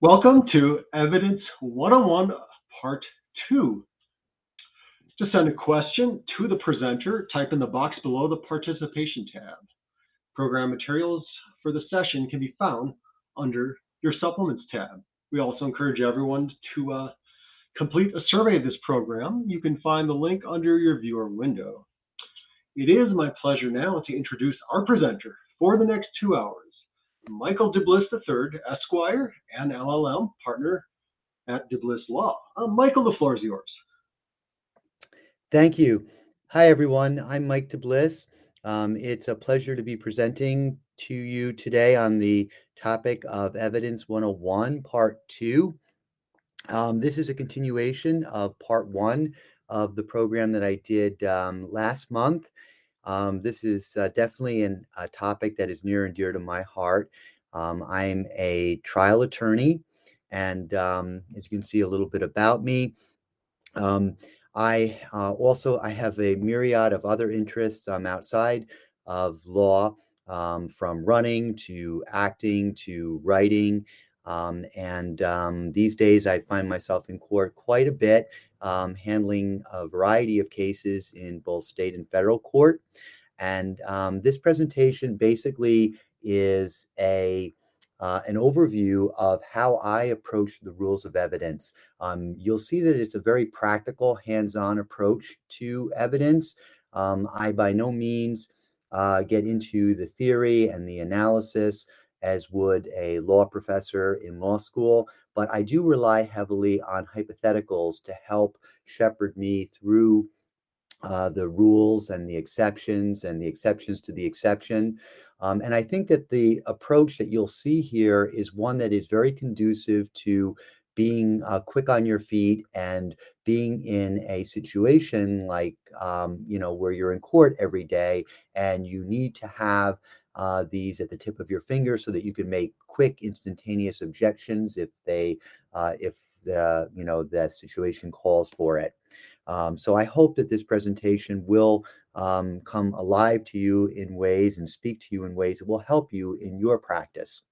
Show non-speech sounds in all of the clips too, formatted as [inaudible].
Welcome to Evidence 101, Part 2. To send a question to the presenter, type in the box below the Participation tab. Program materials for the session can be found under your Supplements tab. We also encourage everyone to uh, complete a survey of this program. You can find the link under your viewer window. It is my pleasure now to introduce our presenter for the next two hours. Michael DeBliss III, Esquire, and LLM partner at DeBliss Law. Uh, Michael, the floor is yours. Thank you. Hi, everyone. I'm Mike DeBliss. Um, it's a pleasure to be presenting to you today on the topic of Evidence 101, Part 2. Um, this is a continuation of Part 1 of the program that I did um, last month. Um, this is uh, definitely an, a topic that is near and dear to my heart. Um, I'm a trial attorney, and um, as you can see a little bit about me, um, I uh, also I have a myriad of other interests um, outside of law, um, from running to acting to writing. Um, and um, these days, I find myself in court quite a bit, um, handling a variety of cases in both state and federal court. And um, this presentation basically is a uh, an overview of how I approach the rules of evidence. Um, you'll see that it's a very practical, hands-on approach to evidence. Um, I by no means uh, get into the theory and the analysis as would a law professor in law school, but I do rely heavily on hypotheticals to help shepherd me through uh, the rules and the exceptions and the exceptions to the exception. Um, and I think that the approach that you'll see here is one that is very conducive to being uh, quick on your feet and being in a situation like, um, you know, where you're in court every day and you need to have uh, these at the tip of your finger so that you can make quick, instantaneous objections if they, uh, if the, you know, the situation calls for it. Um, so I hope that this presentation will um, come alive to you in ways and speak to you in ways that will help you in your practice.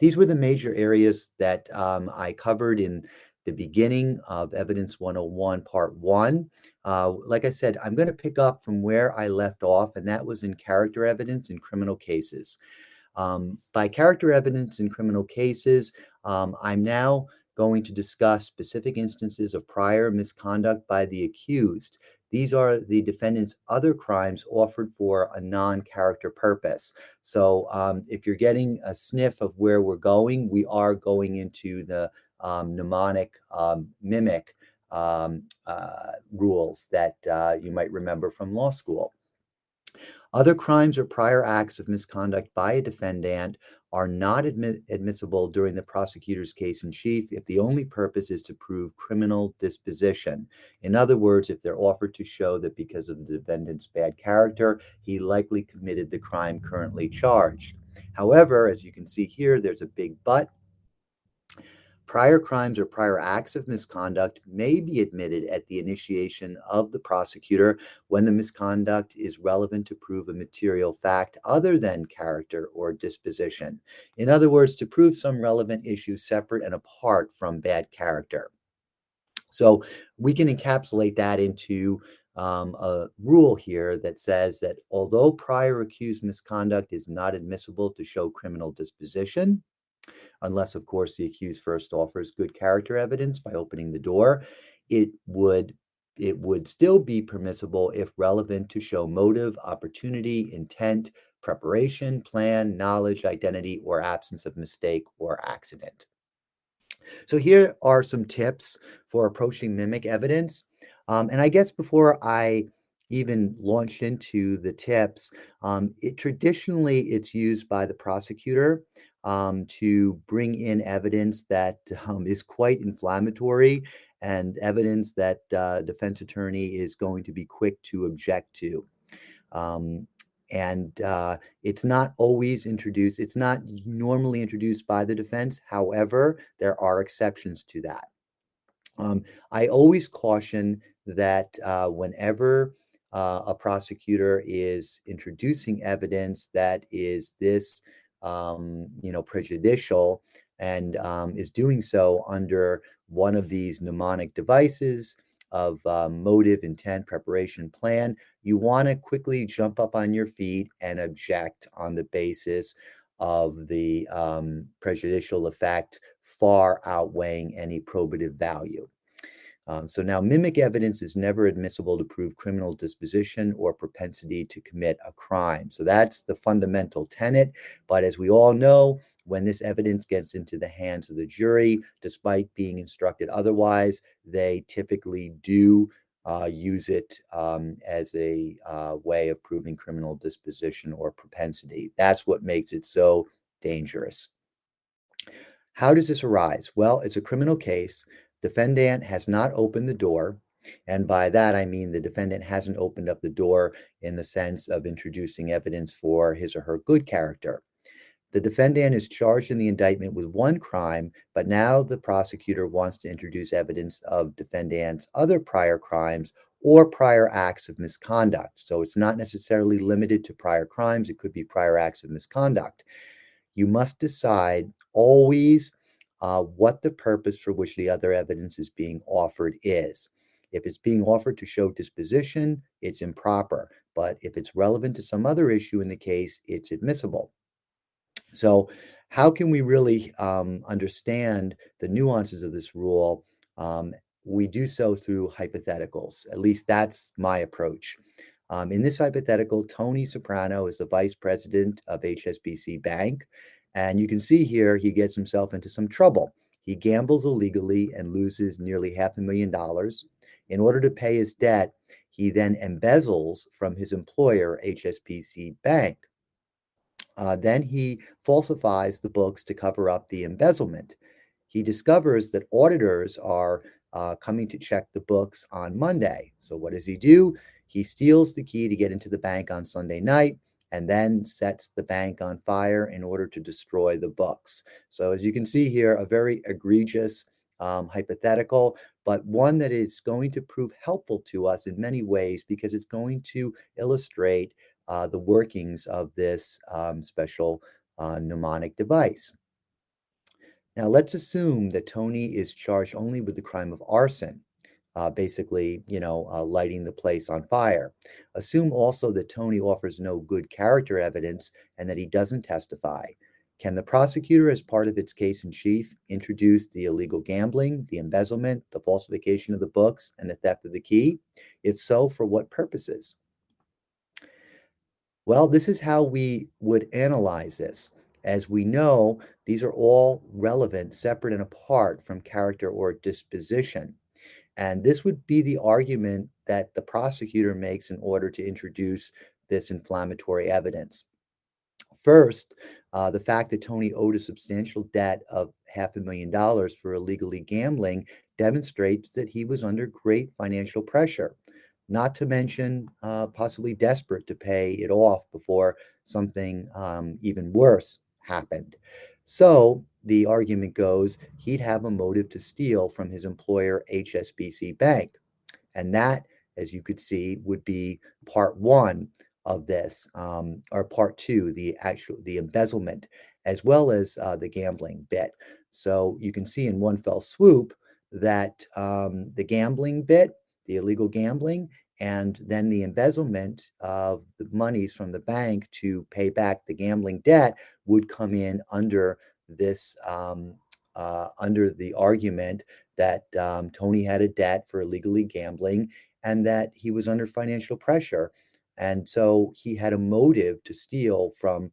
These were the major areas that um, I covered in the beginning of Evidence 101, Part 1. Uh, like I said, I'm going to pick up from where I left off, and that was in character evidence in criminal cases. Um, by character evidence in criminal cases, um, I'm now going to discuss specific instances of prior misconduct by the accused. These are the defendant's other crimes offered for a non character purpose. So, um, if you're getting a sniff of where we're going, we are going into the um, mnemonic um, mimic um, uh, rules that uh, you might remember from law school. Other crimes or prior acts of misconduct by a defendant are not admissible during the prosecutor's case in chief if the only purpose is to prove criminal disposition. In other words, if they're offered to show that because of the defendant's bad character, he likely committed the crime currently charged. However, as you can see here, there's a big but Prior crimes or prior acts of misconduct may be admitted at the initiation of the prosecutor when the misconduct is relevant to prove a material fact other than character or disposition. In other words, to prove some relevant issue separate and apart from bad character. So we can encapsulate that into um, a rule here that says that although prior accused misconduct is not admissible to show criminal disposition, unless, of course, the accused first offers good character evidence by opening the door. It would it would still be permissible if relevant to show motive, opportunity, intent, preparation, plan, knowledge, identity, or absence of mistake or accident. So here are some tips for approaching mimic evidence. Um, and I guess before I even launch into the tips, um, it traditionally it's used by the prosecutor um, to bring in evidence that um, is quite inflammatory and evidence that uh, defense attorney is going to be quick to object to. Um, and uh, it's not always introduced, it's not normally introduced by the defense. However, there are exceptions to that. Um, I always caution that uh, whenever uh, a prosecutor is introducing evidence that is this um, you know, prejudicial and um, is doing so under one of these mnemonic devices of uh, motive, intent, preparation, plan, you want to quickly jump up on your feet and object on the basis of the um, prejudicial effect far outweighing any probative value. Um, so now mimic evidence is never admissible to prove criminal disposition or propensity to commit a crime. So that's the fundamental tenet. But as we all know, when this evidence gets into the hands of the jury, despite being instructed otherwise, they typically do uh, use it um, as a uh, way of proving criminal disposition or propensity. That's what makes it so dangerous. How does this arise? Well, it's a criminal case. Defendant has not opened the door. And by that, I mean the defendant hasn't opened up the door in the sense of introducing evidence for his or her good character. The defendant is charged in the indictment with one crime, but now the prosecutor wants to introduce evidence of defendant's other prior crimes or prior acts of misconduct. So it's not necessarily limited to prior crimes, it could be prior acts of misconduct. You must decide always uh, what the purpose for which the other evidence is being offered is. If it's being offered to show disposition, it's improper. But if it's relevant to some other issue in the case, it's admissible. So, how can we really um, understand the nuances of this rule? Um, we do so through hypotheticals. At least that's my approach. Um, in this hypothetical, Tony Soprano is the vice president of HSBC Bank. And you can see here he gets himself into some trouble. He gambles illegally and loses nearly half a million dollars. In order to pay his debt, he then embezzles from his employer, HSBC Bank. Uh, then he falsifies the books to cover up the embezzlement. He discovers that auditors are uh, coming to check the books on Monday. So, what does he do? He steals the key to get into the bank on Sunday night and then sets the bank on fire in order to destroy the books. So, as you can see here, a very egregious um, hypothetical, but one that is going to prove helpful to us in many ways because it's going to illustrate uh, the workings of this um, special uh, mnemonic device. Now, let's assume that Tony is charged only with the crime of arson, uh, basically, you know, uh, lighting the place on fire. Assume also that Tony offers no good character evidence and that he doesn't testify. Can the prosecutor, as part of its case in chief, introduce the illegal gambling, the embezzlement, the falsification of the books, and the theft of the key? If so, for what purposes? Well, this is how we would analyze this. As we know, these are all relevant, separate and apart from character or disposition. And this would be the argument that the prosecutor makes in order to introduce this inflammatory evidence. First, uh, the fact that Tony owed a substantial debt of half a million dollars for illegally gambling demonstrates that he was under great financial pressure not to mention uh, possibly desperate to pay it off before something um, even worse happened. So the argument goes he'd have a motive to steal from his employer, HSBC Bank. And that, as you could see, would be part one of this, um, or part two, the actual the embezzlement, as well as uh, the gambling bit. So you can see in one fell swoop that um, the gambling bit, the illegal gambling, and then the embezzlement of the monies from the bank to pay back the gambling debt would come in under this um, uh, under the argument that um, Tony had a debt for illegally gambling and that he was under financial pressure. And so he had a motive to steal from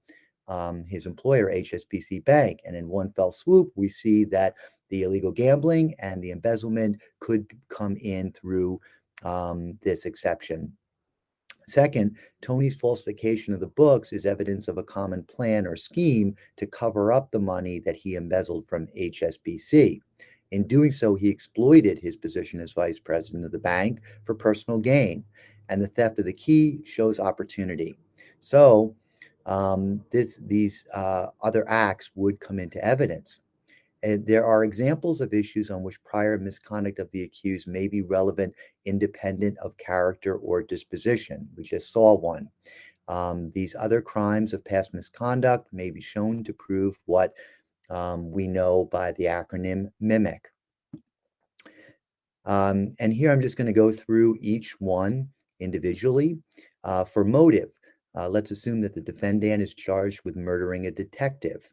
um, his employer, HSBC Bank. And in one fell swoop, we see that the illegal gambling and the embezzlement could come in through um, this exception. Second, Tony's falsification of the books is evidence of a common plan or scheme to cover up the money that he embezzled from HSBC. In doing so, he exploited his position as vice president of the bank for personal gain, and the theft of the key shows opportunity. So, um, this, these uh, other acts would come into evidence. And there are examples of issues on which prior misconduct of the accused may be relevant independent of character or disposition. We just saw one. um, these other crimes of past misconduct may be shown to prove what um, we know by the acronym MIMIC. Um, and here I'm just going to go through each one individually. Uh, for motive, uh, let's assume that the defendant is charged with murdering a detective.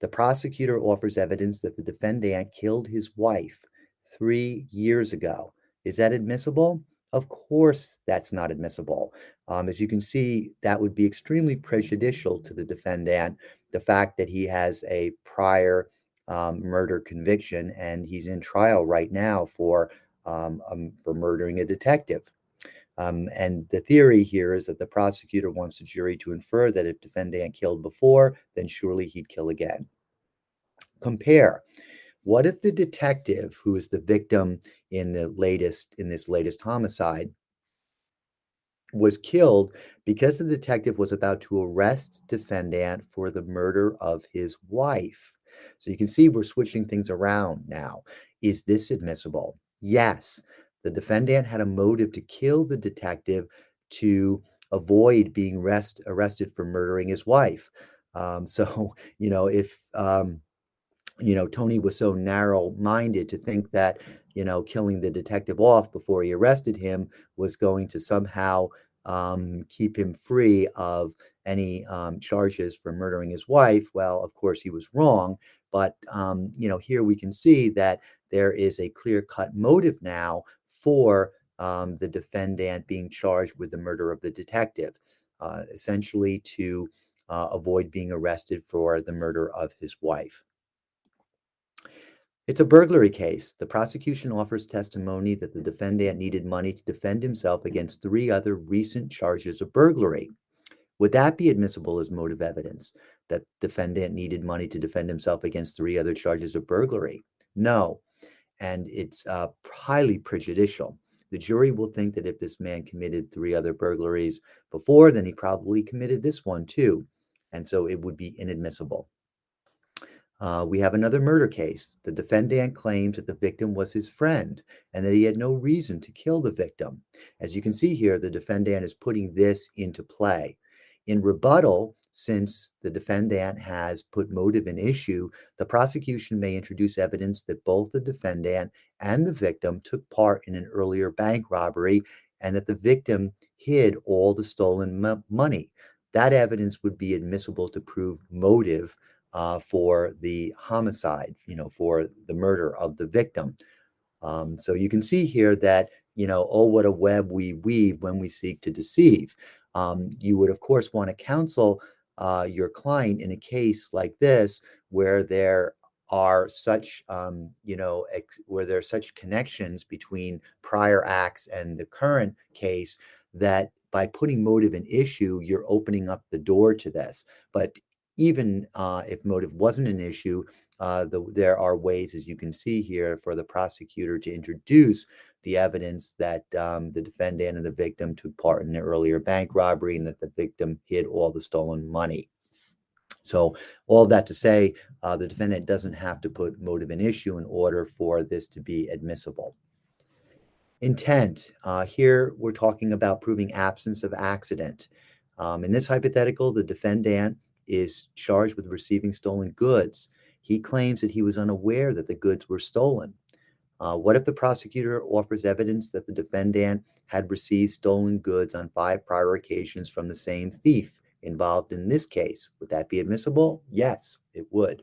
The prosecutor offers evidence that the defendant killed his wife three years ago. Is that admissible? Of course, that's not admissible. Um, as you can see, that would be extremely prejudicial to the defendant. The fact that he has a prior um, murder conviction and he's in trial right now for um, um for murdering a detective. Um, and the theory here is that the prosecutor wants the jury to infer that if defendant killed before, then surely he'd kill again. Compare. What if the detective who is the victim in the latest in this latest homicide was killed because the detective was about to arrest defendant for the murder of his wife. So you can see we're switching things around now. Is this admissible? Yes. The defendant had a motive to kill the detective to avoid being rest, arrested for murdering his wife. Um, [laughs] so, you know, if, um, you know, Tony was so narrow minded to think that, you know, killing the detective off before he arrested him was going to somehow um, keep him free of any um, charges for murdering his wife. Well, of course, he was wrong. But, um, you know, here we can see that there is a clear cut motive now for um, the defendant being charged with the murder of the detective, uh, essentially to uh, avoid being arrested for the murder of his wife. It's a burglary case. The prosecution offers testimony that the defendant needed money to defend himself against three other recent charges of burglary. Would that be admissible as motive evidence that defendant needed money to defend himself against three other charges of burglary? No and it's uh, highly prejudicial. The jury will think that if this man committed three other burglaries before, then he probably committed this one too. And so it would be inadmissible. Uh, we have another murder case. The defendant claims that the victim was his friend and that he had no reason to kill the victim. As you can see here, the defendant is putting this into play. In rebuttal, since the defendant has put motive in issue, the prosecution may introduce evidence that both the defendant and the victim took part in an earlier bank robbery and that the victim hid all the stolen m- money. That evidence would be admissible to prove motive uh, for the homicide, you know, for the murder of the victim. Um, so you can see here that, you know, oh, what a web we weave when we seek to deceive. Um, you would, of course, want to counsel uh, your client in a case like this where there are such um, you know ex- where there are such connections between prior acts and the current case that by putting motive in issue you're opening up the door to this. But even uh, if motive wasn't an issue uh, the, there are ways as you can see here for the prosecutor to introduce the evidence that um, the defendant and the victim took part in the earlier bank robbery and that the victim hid all the stolen money. So, all that to say, uh, the defendant doesn't have to put motive in issue in order for this to be admissible. Intent. Uh, here we're talking about proving absence of accident. Um, in this hypothetical, the defendant is charged with receiving stolen goods. He claims that he was unaware that the goods were stolen. Uh, what if the prosecutor offers evidence that the defendant had received stolen goods on five prior occasions from the same thief involved in this case? Would that be admissible? Yes, it would.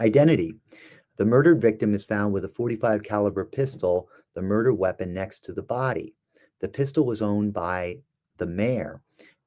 Identity. The murdered victim is found with a 45 caliber pistol, the murder weapon next to the body. The pistol was owned by the mayor,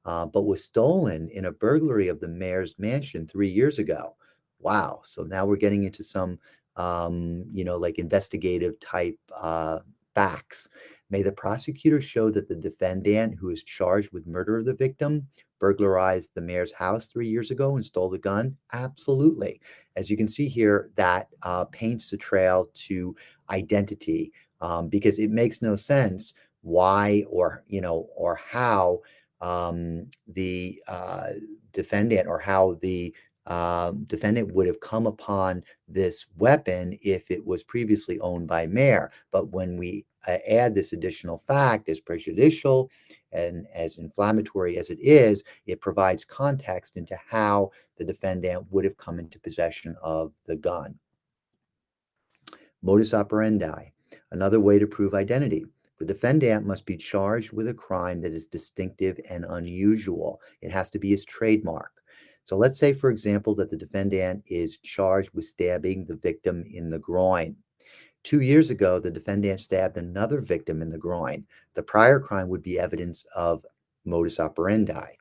uh, but was stolen in a burglary of the mayor's mansion three years ago. Wow. So now we're getting into some um, you know, like investigative type uh, facts. May the prosecutor show that the defendant who is charged with murder of the victim burglarized the mayor's house three years ago and stole the gun? Absolutely. As you can see here, that uh, paints the trail to identity um, because it makes no sense why or, you know, or how um, the uh, defendant or how the um, defendant would have come upon this weapon if it was previously owned by mayor. But when we uh, add this additional fact as prejudicial And as inflammatory as it is, it provides context into how the defendant would have come into possession of the gun. Modus operandi, another way to prove identity. The defendant must be charged with a crime that is distinctive and unusual. It has to be his trademark. So let's say, for example, that the defendant is charged with stabbing the victim in the groin. Two years ago, the defendant stabbed another victim in the groin. The prior crime would be evidence of modus operandi.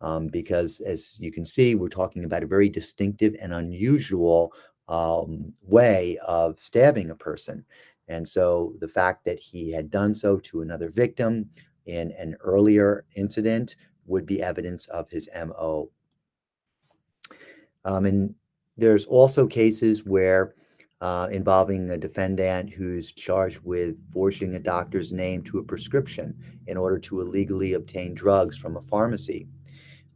Um, because as you can see, we're talking about a very distinctive and unusual um, way of stabbing a person. And so the fact that he had done so to another victim in an earlier incident would be evidence of his MO. Um, and there's also cases where uh, involving a defendant who's charged with forging a doctor's name to a prescription in order to illegally obtain drugs from a pharmacy.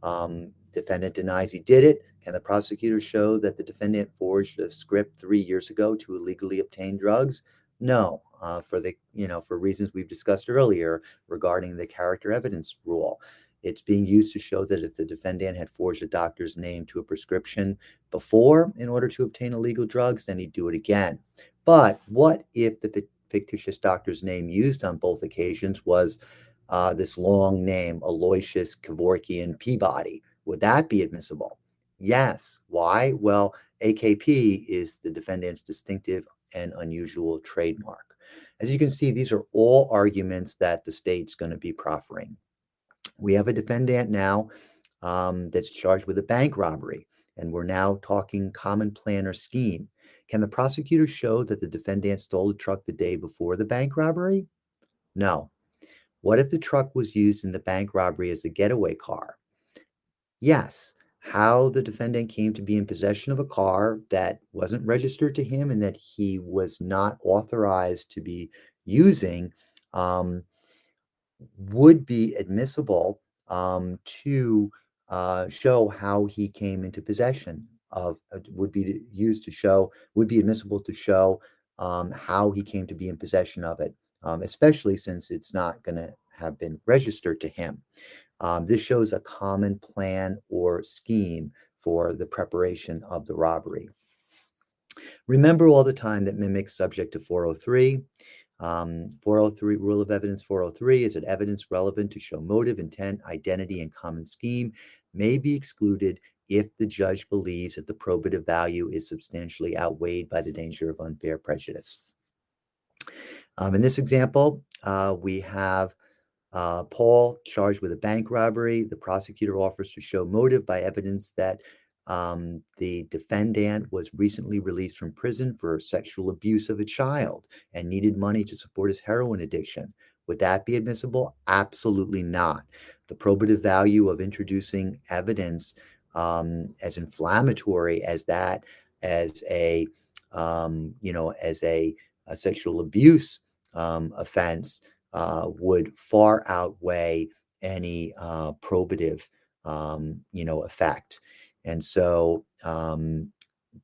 Um, defendant denies he did it. Can the prosecutor show that the defendant forged a script three years ago to illegally obtain drugs? No, uh, for the you know for reasons we've discussed earlier regarding the character evidence rule. It's being used to show that if the defendant had forged a doctor's name to a prescription before in order to obtain illegal drugs, then he'd do it again. But what if the fictitious doctor's name used on both occasions was uh, this long name, Aloysius Kevorkian Peabody? Would that be admissible? Yes. Why? Well, AKP is the defendant's distinctive and unusual trademark. As you can see, these are all arguments that the state's going to be proffering. We have a defendant now um, that's charged with a bank robbery, and we're now talking common plan or scheme. Can the prosecutor show that the defendant stole a truck the day before the bank robbery? No. What if the truck was used in the bank robbery as a getaway car? Yes how the defendant came to be in possession of a car that wasn't registered to him and that he was not authorized to be using um, would be admissible um, to uh, show how he came into possession of uh, would be used to show would be admissible to show um, how he came to be in possession of it um, especially since it's not going to have been registered to him um, this shows a common plan or scheme for the preparation of the robbery. Remember all the time that mimics subject to 403. Um, 403 rule of evidence 403 is that evidence relevant to show motive, intent, identity, and common scheme may be excluded if the judge believes that the probative value is substantially outweighed by the danger of unfair prejudice. Um, in this example, uh, we have uh, Paul charged with a bank robbery. The prosecutor offers to show motive by evidence that um, the defendant was recently released from prison for sexual abuse of a child and needed money to support his heroin addiction. Would that be admissible? Absolutely not. The probative value of introducing evidence um, as inflammatory as that, as a um, you know, as a, a sexual abuse um, offense uh, would far outweigh any uh, probative, um, you know, effect. And so um,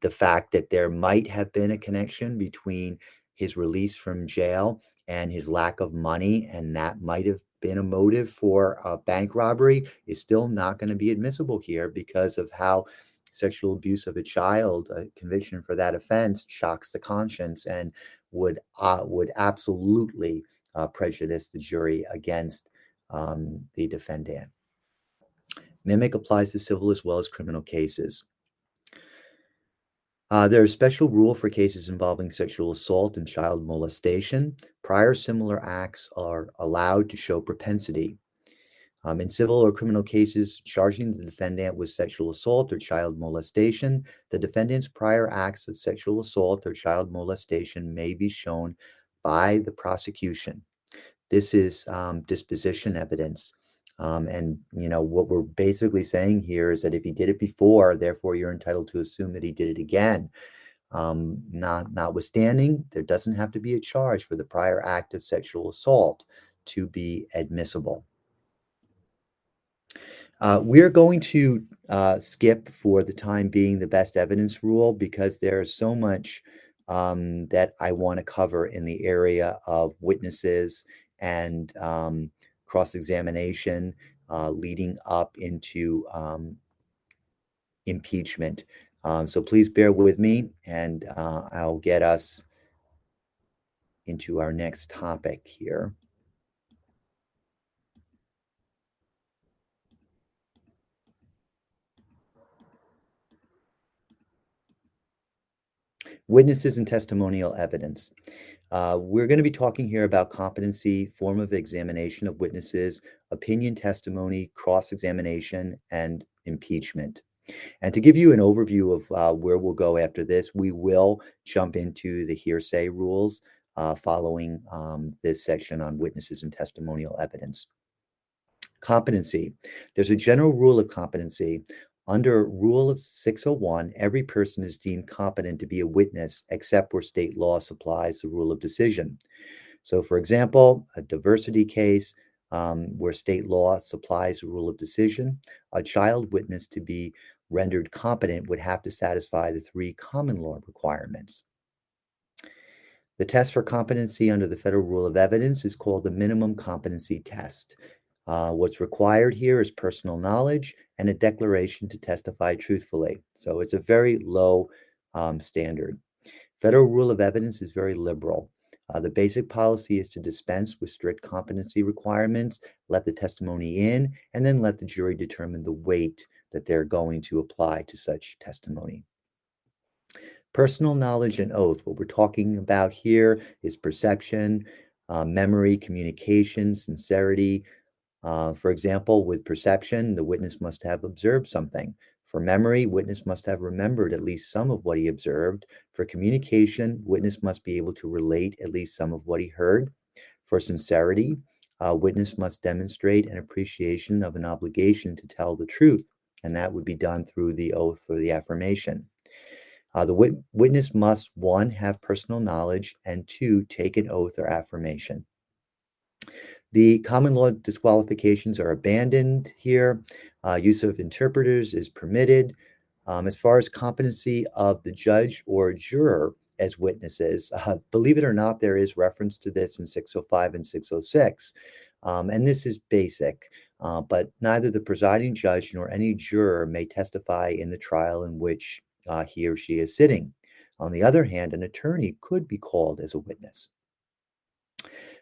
the fact that there might have been a connection between his release from jail and his lack of money, and that might have been a motive for a bank robbery, is still not going to be admissible here because of how sexual abuse of a child, a conviction for that offense, shocks the conscience and would uh, would absolutely uh, prejudice the jury against um, the defendant. Mimic applies to civil as well as criminal cases. Uh, there is special rule for cases involving sexual assault and child molestation. Prior similar acts are allowed to show propensity. Um, in civil or criminal cases charging the defendant with sexual assault or child molestation, the defendant's prior acts of sexual assault or child molestation may be shown by the prosecution. This is um, disposition evidence. Um, and you know what we're basically saying here is that if he did it before, therefore you're entitled to assume that he did it again. Um, not notwithstanding, there doesn't have to be a charge for the prior act of sexual assault to be admissible. Uh, we're going to uh, skip for the time being the best evidence rule because there is so much um, that I want to cover in the area of witnesses and um, cross examination uh, leading up into um, impeachment. Um, so please bear with me and uh, I'll get us into our next topic here. Witnesses and testimonial evidence. Uh, we're going to be talking here about competency, form of examination of witnesses, opinion testimony, cross examination, and impeachment. And to give you an overview of uh, where we'll go after this, we will jump into the hearsay rules uh, following um, this section on witnesses and testimonial evidence. Competency. There's a general rule of competency under Rule of 601, every person is deemed competent to be a witness except where state law supplies the rule of decision. So, for example, a diversity case um, where state law supplies the rule of decision, a child witness to be rendered competent would have to satisfy the three common law requirements. The test for competency under the federal rule of evidence is called the minimum competency test. Uh, what's required here is personal knowledge and a declaration to testify truthfully. So it's a very low um, standard. Federal rule of evidence is very liberal. Uh, the basic policy is to dispense with strict competency requirements, let the testimony in, and then let the jury determine the weight that they're going to apply to such testimony. Personal knowledge and oath. What we're talking about here is perception, uh, memory, communication, sincerity, uh, for example, with perception, the witness must have observed something. For memory, witness must have remembered at least some of what he observed. For communication, witness must be able to relate at least some of what he heard. For sincerity, uh, witness must demonstrate an appreciation of an obligation to tell the truth, and that would be done through the oath or the affirmation. Uh, the wit- witness must, one, have personal knowledge, and two, take an oath or affirmation. The common law disqualifications are abandoned here. Uh, use of interpreters is permitted. Um, as far as competency of the judge or juror as witnesses, [laughs] uh, believe it or not, there is reference to this in 605 and 606. Um, and this is basic, uh, but neither the presiding judge nor any juror may testify in the trial in which uh, he or she is sitting. On the other hand, an attorney could be called as a witness.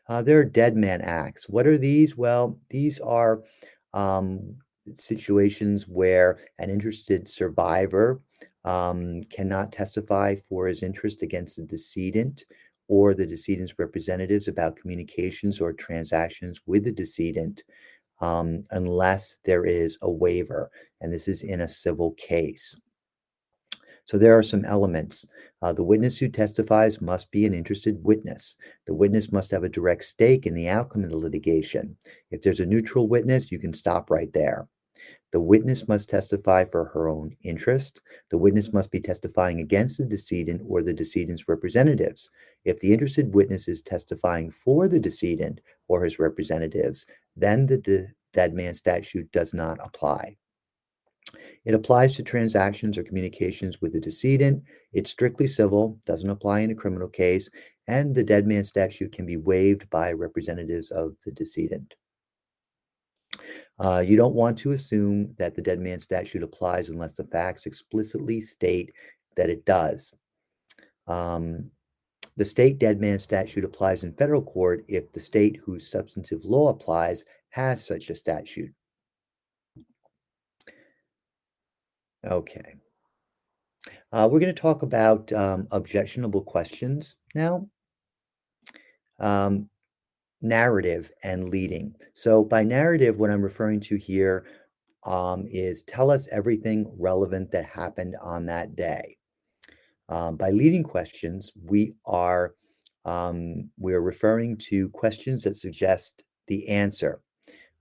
Uh, there are dead man acts. What are these? Well, these are um, situations where an interested survivor um, cannot testify for his interest against the decedent or the decedent's representatives about communications or transactions with the decedent um, unless there is a waiver. And this is in a civil case. So there are some elements. Uh, the witness who testifies must be an interested witness. The witness must have a direct stake in the outcome of the litigation. If there's a neutral witness, you can stop right there. The witness must testify for her own interest. The witness must be testifying against the decedent or the decedent's representatives. If the interested witness is testifying for the decedent or his representatives, then the dead man statute does not apply. It applies to transactions or communications with the decedent. It's strictly civil, doesn't apply in a criminal case, and the dead man statute can be waived by representatives of the decedent. Uh, you don't want to assume that the dead man statute applies unless the facts explicitly state that it does. Um, the state dead man statute applies in federal court if the state whose substantive law applies has such a statute. Okay. Uh, we're going to talk about um, objectionable questions now. Um, narrative and leading. So, by narrative, what I'm referring to here um, is tell us everything relevant that happened on that day. Um, by leading questions, we are um, we're referring to questions that suggest the answer,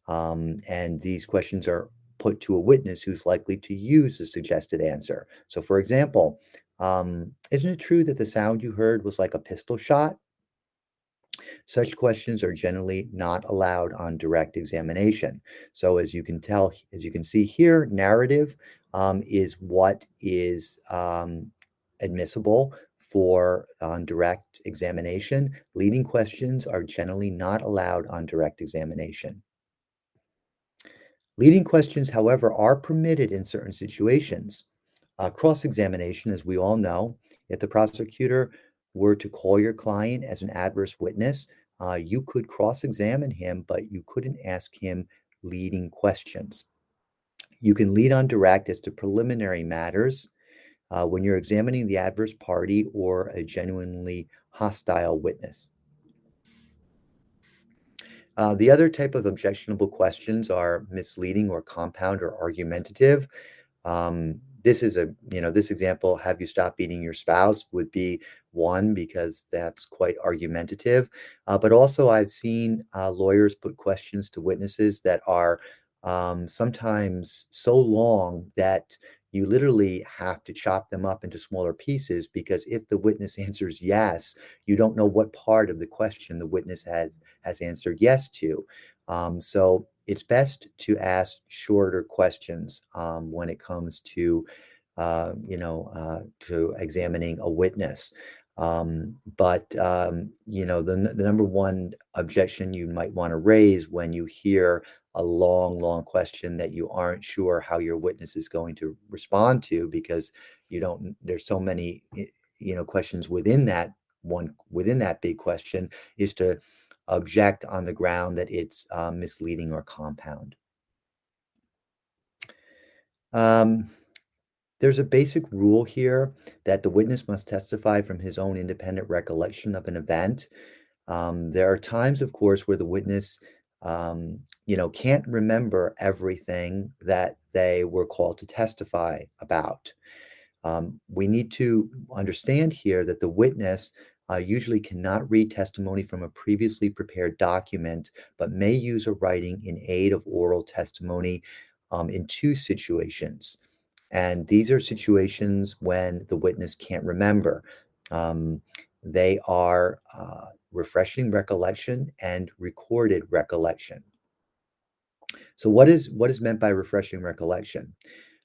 um, and these questions are put to a witness who's likely to use the suggested answer. So, for example, um, isn't it true that the sound you heard was like a pistol shot? Such questions are generally not allowed on direct examination. So, as you can tell, as you can see here, narrative um, is what is um, admissible for on direct examination. Leading questions are generally not allowed on direct examination. Leading questions, however, are permitted in certain situations. Uh, cross examination, as we all know, if the prosecutor were to call your client as an adverse witness, uh, you could cross examine him, but you couldn't ask him leading questions. You can lead on direct as to preliminary matters uh, when you're examining the adverse party or a genuinely hostile witness. Uh, the other type of objectionable questions are misleading or compound or argumentative. Um, this is a, you know, this example, have you stopped beating your spouse would be one because that's quite argumentative. Uh, but also, I've seen uh, lawyers put questions to witnesses that are um, sometimes so long that you literally have to chop them up into smaller pieces because if the witness [laughs] answers yes, you don't know what part of the question the witness had has answered yes to. Um, so it's best to ask shorter questions um, when it comes to, uh, you know, uh, to examining a witness. Um, but um, you know, the, the number one objection you might want to raise when you hear a long, long question that you aren't sure how your witness is going to respond to because you don't. There's so many, you know, questions within that one within that big question is to object on the ground that it's uh, misleading or compound. Um, there's a basic rule here that the witness must testify from his own independent recollection of an event. Um, there are times, of course, where the witness, um, you know, can't remember everything that they were called to testify about. Um, we need to understand here that the witness uh, usually cannot read testimony from a previously prepared document, but may use a writing in aid of oral testimony um, in two situations. And these are situations when the witness can't remember. Um, they are uh, refreshing recollection and recorded recollection. So, what is what is meant by refreshing recollection?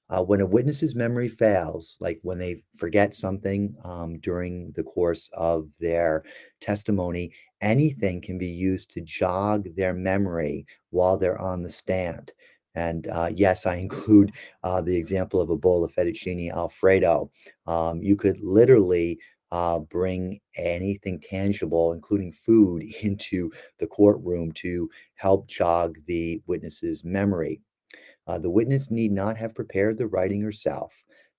Uh, when a witness's memory fails, like when they forget something um, during the course of their testimony, anything can be used to jog their memory while they're on the stand. And uh, yes, I [laughs] include uh, the example of a bowl of fettuccine alfredo. Um, you could literally uh, bring anything tangible, including food, [laughs] into the courtroom to help jog the witness's memory. Uh, the witness need not have prepared the writing herself,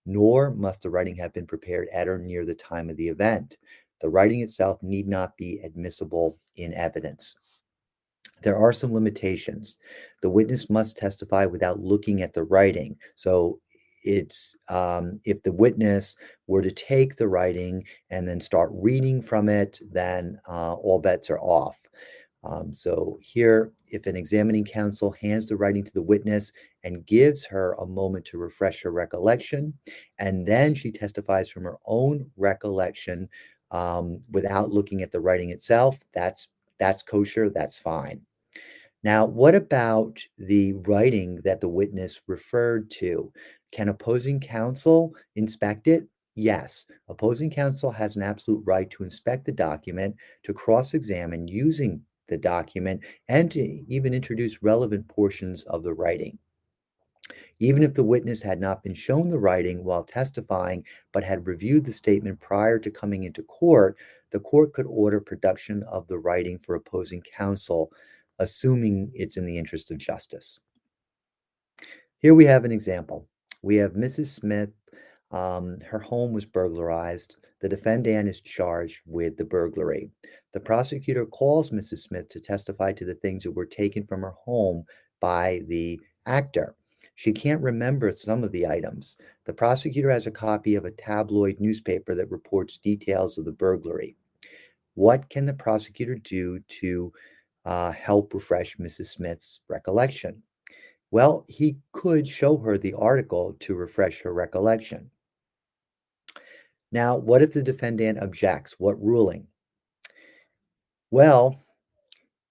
nor must the writing have been prepared at or near the time of the event. The writing itself need not be admissible in evidence. There are some limitations. The witness must testify without looking at the writing. So it's um, if the witness were to take the writing and then start reading from it, then uh, all bets are off. Um, so here, if an examining counsel hands the writing to the witness and gives her a moment to refresh her recollection, and then she testifies from her own recollection um, without looking at the writing itself, that's that's kosher. That's fine. Now, what about the writing that the witness referred to? Can opposing counsel inspect it? Yes, opposing counsel has an absolute right to inspect the document, to cross examine using the document and to even introduce relevant portions of the writing. Even if the witness had not been shown the writing while testifying, but had reviewed the statement prior to coming into court, the court could order production of the writing for opposing counsel, assuming it's in the interest of justice. Here we have an example. We have Mrs. Smith. Um, her home was burglarized. The defendant is charged with the burglary. The prosecutor calls Mrs. Smith to testify to the things that were taken from her home by the actor. She can't remember some of the items. The prosecutor has a copy of a tabloid newspaper that reports details of the burglary. What can the prosecutor do to uh, help refresh Mrs. Smith's recollection? Well, he could show her the article to refresh her recollection. Now, what if the defendant objects? What ruling? Well,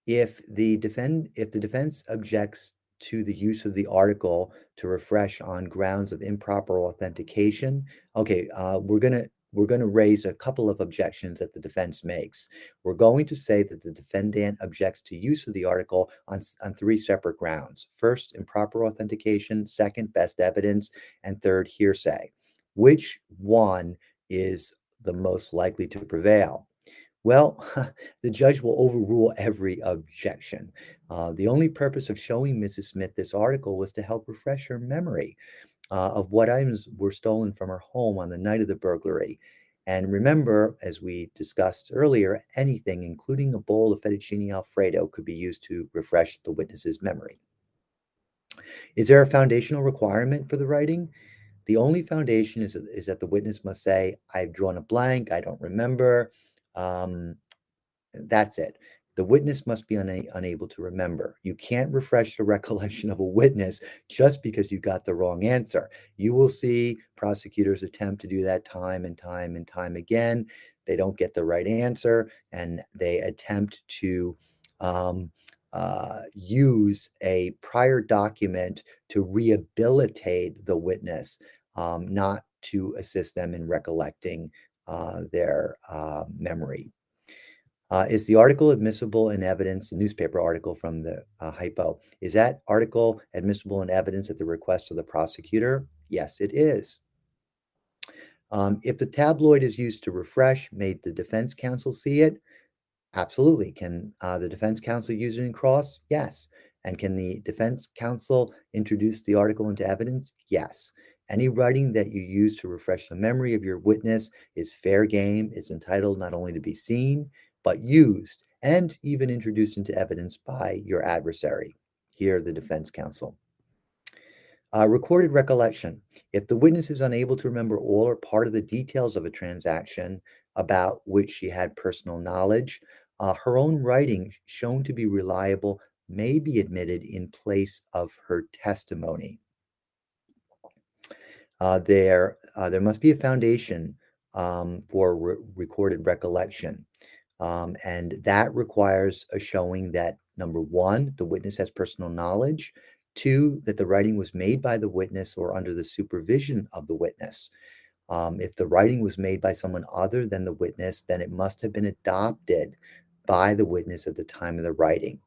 if the defend if the defense objects to the use of the article to refresh on grounds of improper authentication, okay, uh, we're gonna we're going to raise a couple of objections that the defense makes. We're going to say that the defendant objects to use of the article on, on three separate grounds. First, improper authentication. Second, best evidence. And third, hearsay. Which one is the most likely to prevail? Well, [laughs] the judge will overrule every objection. Uh, the only purpose of showing Mrs. Smith this article was to help refresh her memory uh, of what items were stolen from her home on the night of the burglary. And remember, as we discussed earlier, anything, including a bowl of fettuccine alfredo, could be used to refresh the witness's memory. Is there a foundational requirement for the writing? The only foundation is, is that the witness must say, I've drawn a blank, I don't remember. Um, that's it. The witness must be una- unable to remember. You can't refresh the [laughs] recollection of a witness just because you got the wrong answer. You will see prosecutors attempt to do that time and time and time again. They don't get the right answer and they attempt to um, uh, use a prior document to rehabilitate the witness, um, not to assist them in recollecting their uh, memory. Uh, is the article admissible in evidence, a newspaper article from the uh, hypo? Is that article admissible in evidence at the request of the prosecutor? Yes, it is. Um, if the tabloid is used to refresh, may the defense counsel see it? Absolutely. Can uh, the defense counsel use it in cross? Yes. And can the defense counsel introduce the article into evidence? Yes. Any writing that you use to refresh the memory of your witness is fair game, is entitled not only to be seen, but used and even introduced into evidence by your adversary, here the defense counsel. Uh, recorded recollection. If the witness is unable to remember all or part of the details of a transaction about which she had personal knowledge, uh, her own writing, shown to be reliable, may be admitted in place of her testimony. Uh, there, uh, there must be a foundation um, for re- recorded recollection. Um, and that requires a showing that number one, the witness has personal knowledge, two, that the writing was made by the witness or under the supervision of the witness. Um, if the writing was made by someone other than the witness, then it must have been adopted by the witness at the time of the writing.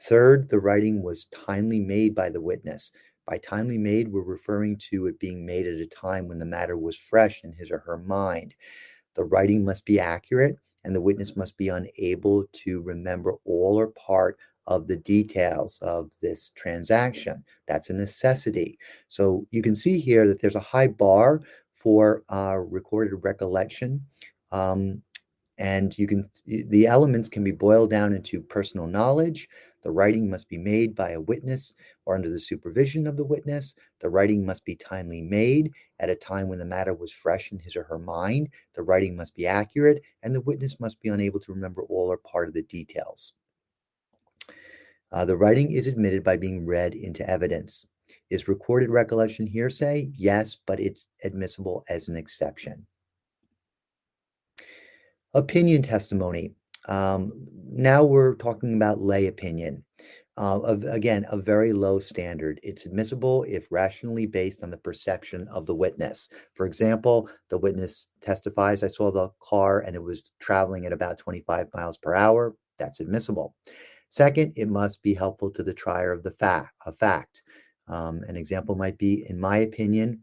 Third, the writing was timely made by the witness. By timely made, we're referring to it being made at a time when the matter was fresh in his or her mind. The writing must be accurate and the witness must be unable to remember all or part of the details of this transaction. That's a necessity. So you can see here that there's a high bar for uh, recorded recollection. Um, and you can the elements can be boiled down into personal knowledge the writing must be made by a witness or under the supervision of the witness. The writing must be timely made at a time when the matter was fresh in his or her mind. The writing must be accurate and the witness must be unable to remember all or part of the details. Uh, the writing is admitted by being read into evidence. Is recorded recollection hearsay? Yes but it's admissible as an exception. Opinion testimony. Um, now we're talking about lay opinion. Uh, of, again, a very low standard. It's admissible if rationally based on the perception of the witness. For example, the witness testifies, I saw the car and it was traveling at about 25 miles per hour. That's admissible. Second, it must be helpful to the trier of the fact. A fact. Um, an example might be, in my opinion,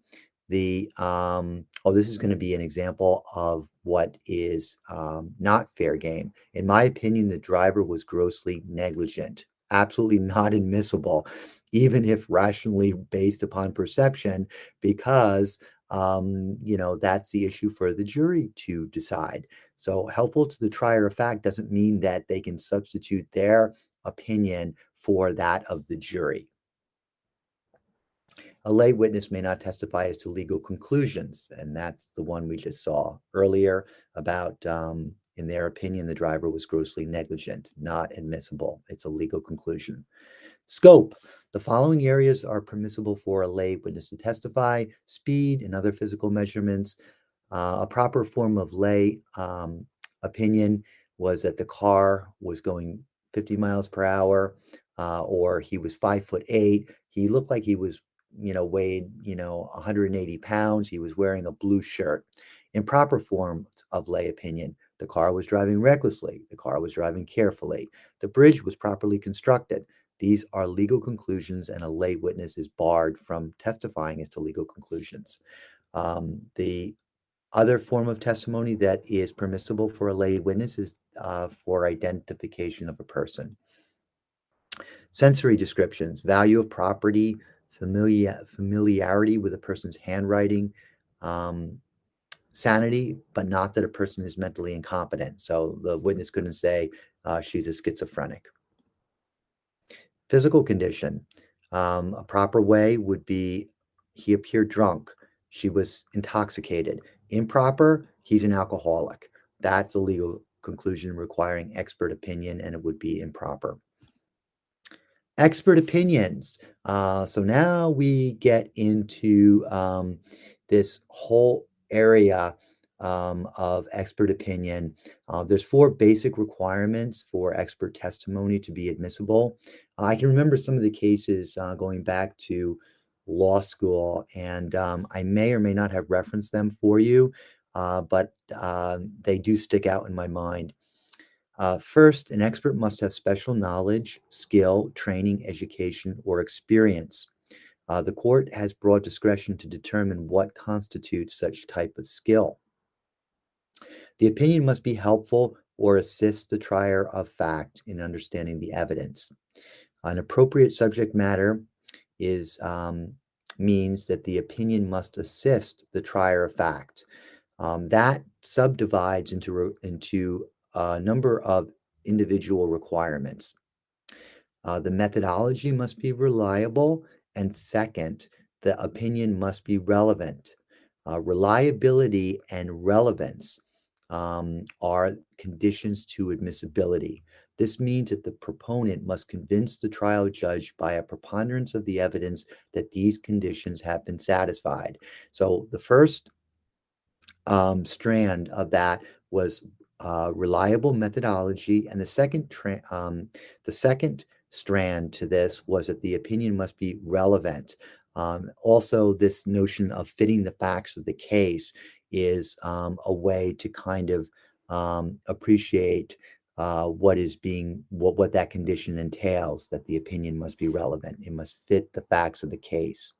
the um, oh, this is going to be an example of what is um, not fair game. In my opinion, the driver was grossly negligent, absolutely [laughs] not admissible, even if rationally based upon perception, because um, you know that's the issue for the jury to decide. So helpful to the trier of fact doesn't mean that they can substitute their opinion for that of the jury. A lay witness may not testify as to legal conclusions, and that's the one we just saw earlier about, um, in their opinion, the driver was grossly negligent, not admissible. It's a legal conclusion. Scope. The following areas are permissible for a lay witness to testify speed and other physical measurements. Uh, a proper form of lay um, opinion was that the car was going 50 miles per hour, uh, or he was five foot eight. He looked like he was you know, weighed, you know, 180 pounds. He was wearing a blue shirt. Improper forms of lay opinion. The car was driving recklessly. The car was driving carefully. The bridge was properly constructed. These are legal conclusions, and a lay witness is barred from testifying as to legal conclusions. Um, the other form of testimony that is permissible for a lay witness is uh, for identification of a person. Sensory descriptions, value of property, familiar, familiarity with a person's handwriting, um, sanity, but not that a person is mentally incompetent. So the witness couldn't say uh, she's a schizophrenic. Physical condition, um, a proper way would be he appeared drunk, she was intoxicated. Improper, he's an alcoholic. That's a legal conclusion requiring expert opinion, and it would be improper. Expert opinions. Uh, so now we get into um, this whole area um, of expert opinion. Uh, there's four basic requirements for expert testimony to be admissible. I can remember some of the cases uh, going back to law school, and um, I may or may not have referenced them for you, uh, but uh, they do stick out in my mind. Uh, first, an expert must have special knowledge, skill, training, education, or experience. Uh, the court has broad discretion to determine what constitutes such type of skill. The opinion must be helpful or assist the trier of fact in understanding the evidence. An appropriate subject matter is um, means that the opinion must assist the trier of fact. Um, that subdivides into into a number of individual requirements. Uh, the methodology must be reliable, and second, the opinion must be relevant. Uh, reliability and relevance um, are conditions to admissibility. This means that the proponent must convince the trial judge by a preponderance of the evidence that these conditions have been satisfied. So the first um, strand of that was uh, reliable methodology, and the second um, the second strand to this was that the opinion must be relevant. Um, also, this notion of fitting the facts of the case is um, a way to kind of um, appreciate uh, what is being what what that condition entails that the opinion must be relevant. It must fit the facts of the case.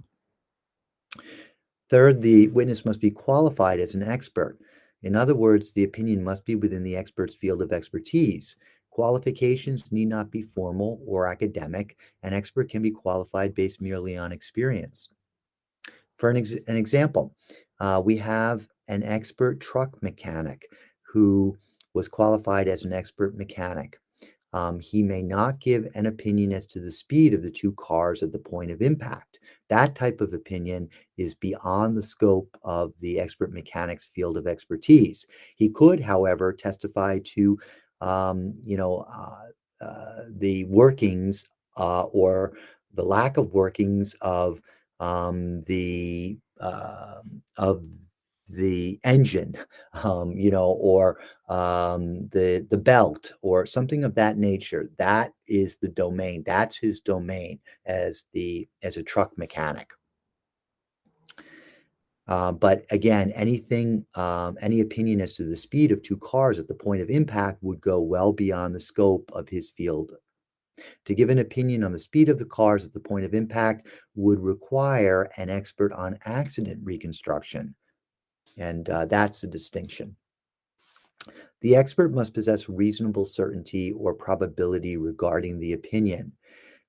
Third the witness must be qualified as an expert in other words the opinion must be within the expert's field of expertise qualifications need not be formal or academic an expert can be qualified based merely on experience for an, ex- an example uh, we have an expert truck mechanic who was qualified as an expert mechanic. Um, he may not give an opinion as to the speed of the two cars at the point of impact. That type of opinion is beyond the scope of the expert mechanic's field of expertise. He could, however, testify to, um, you know, uh, uh, the workings uh, or the lack of workings of um, the um, of the engine, um, you know, or um, the the belt, or something of that nature. That is the domain. That's his domain as the as a truck mechanic. Uh, but again, anything, um, any opinion as to the speed of two cars at the point of impact would go well beyond the scope of his field. To give an opinion on the speed of the cars at the point of impact would require an expert on accident reconstruction, and uh, that's the distinction. The expert must possess reasonable certainty or probability regarding the opinion.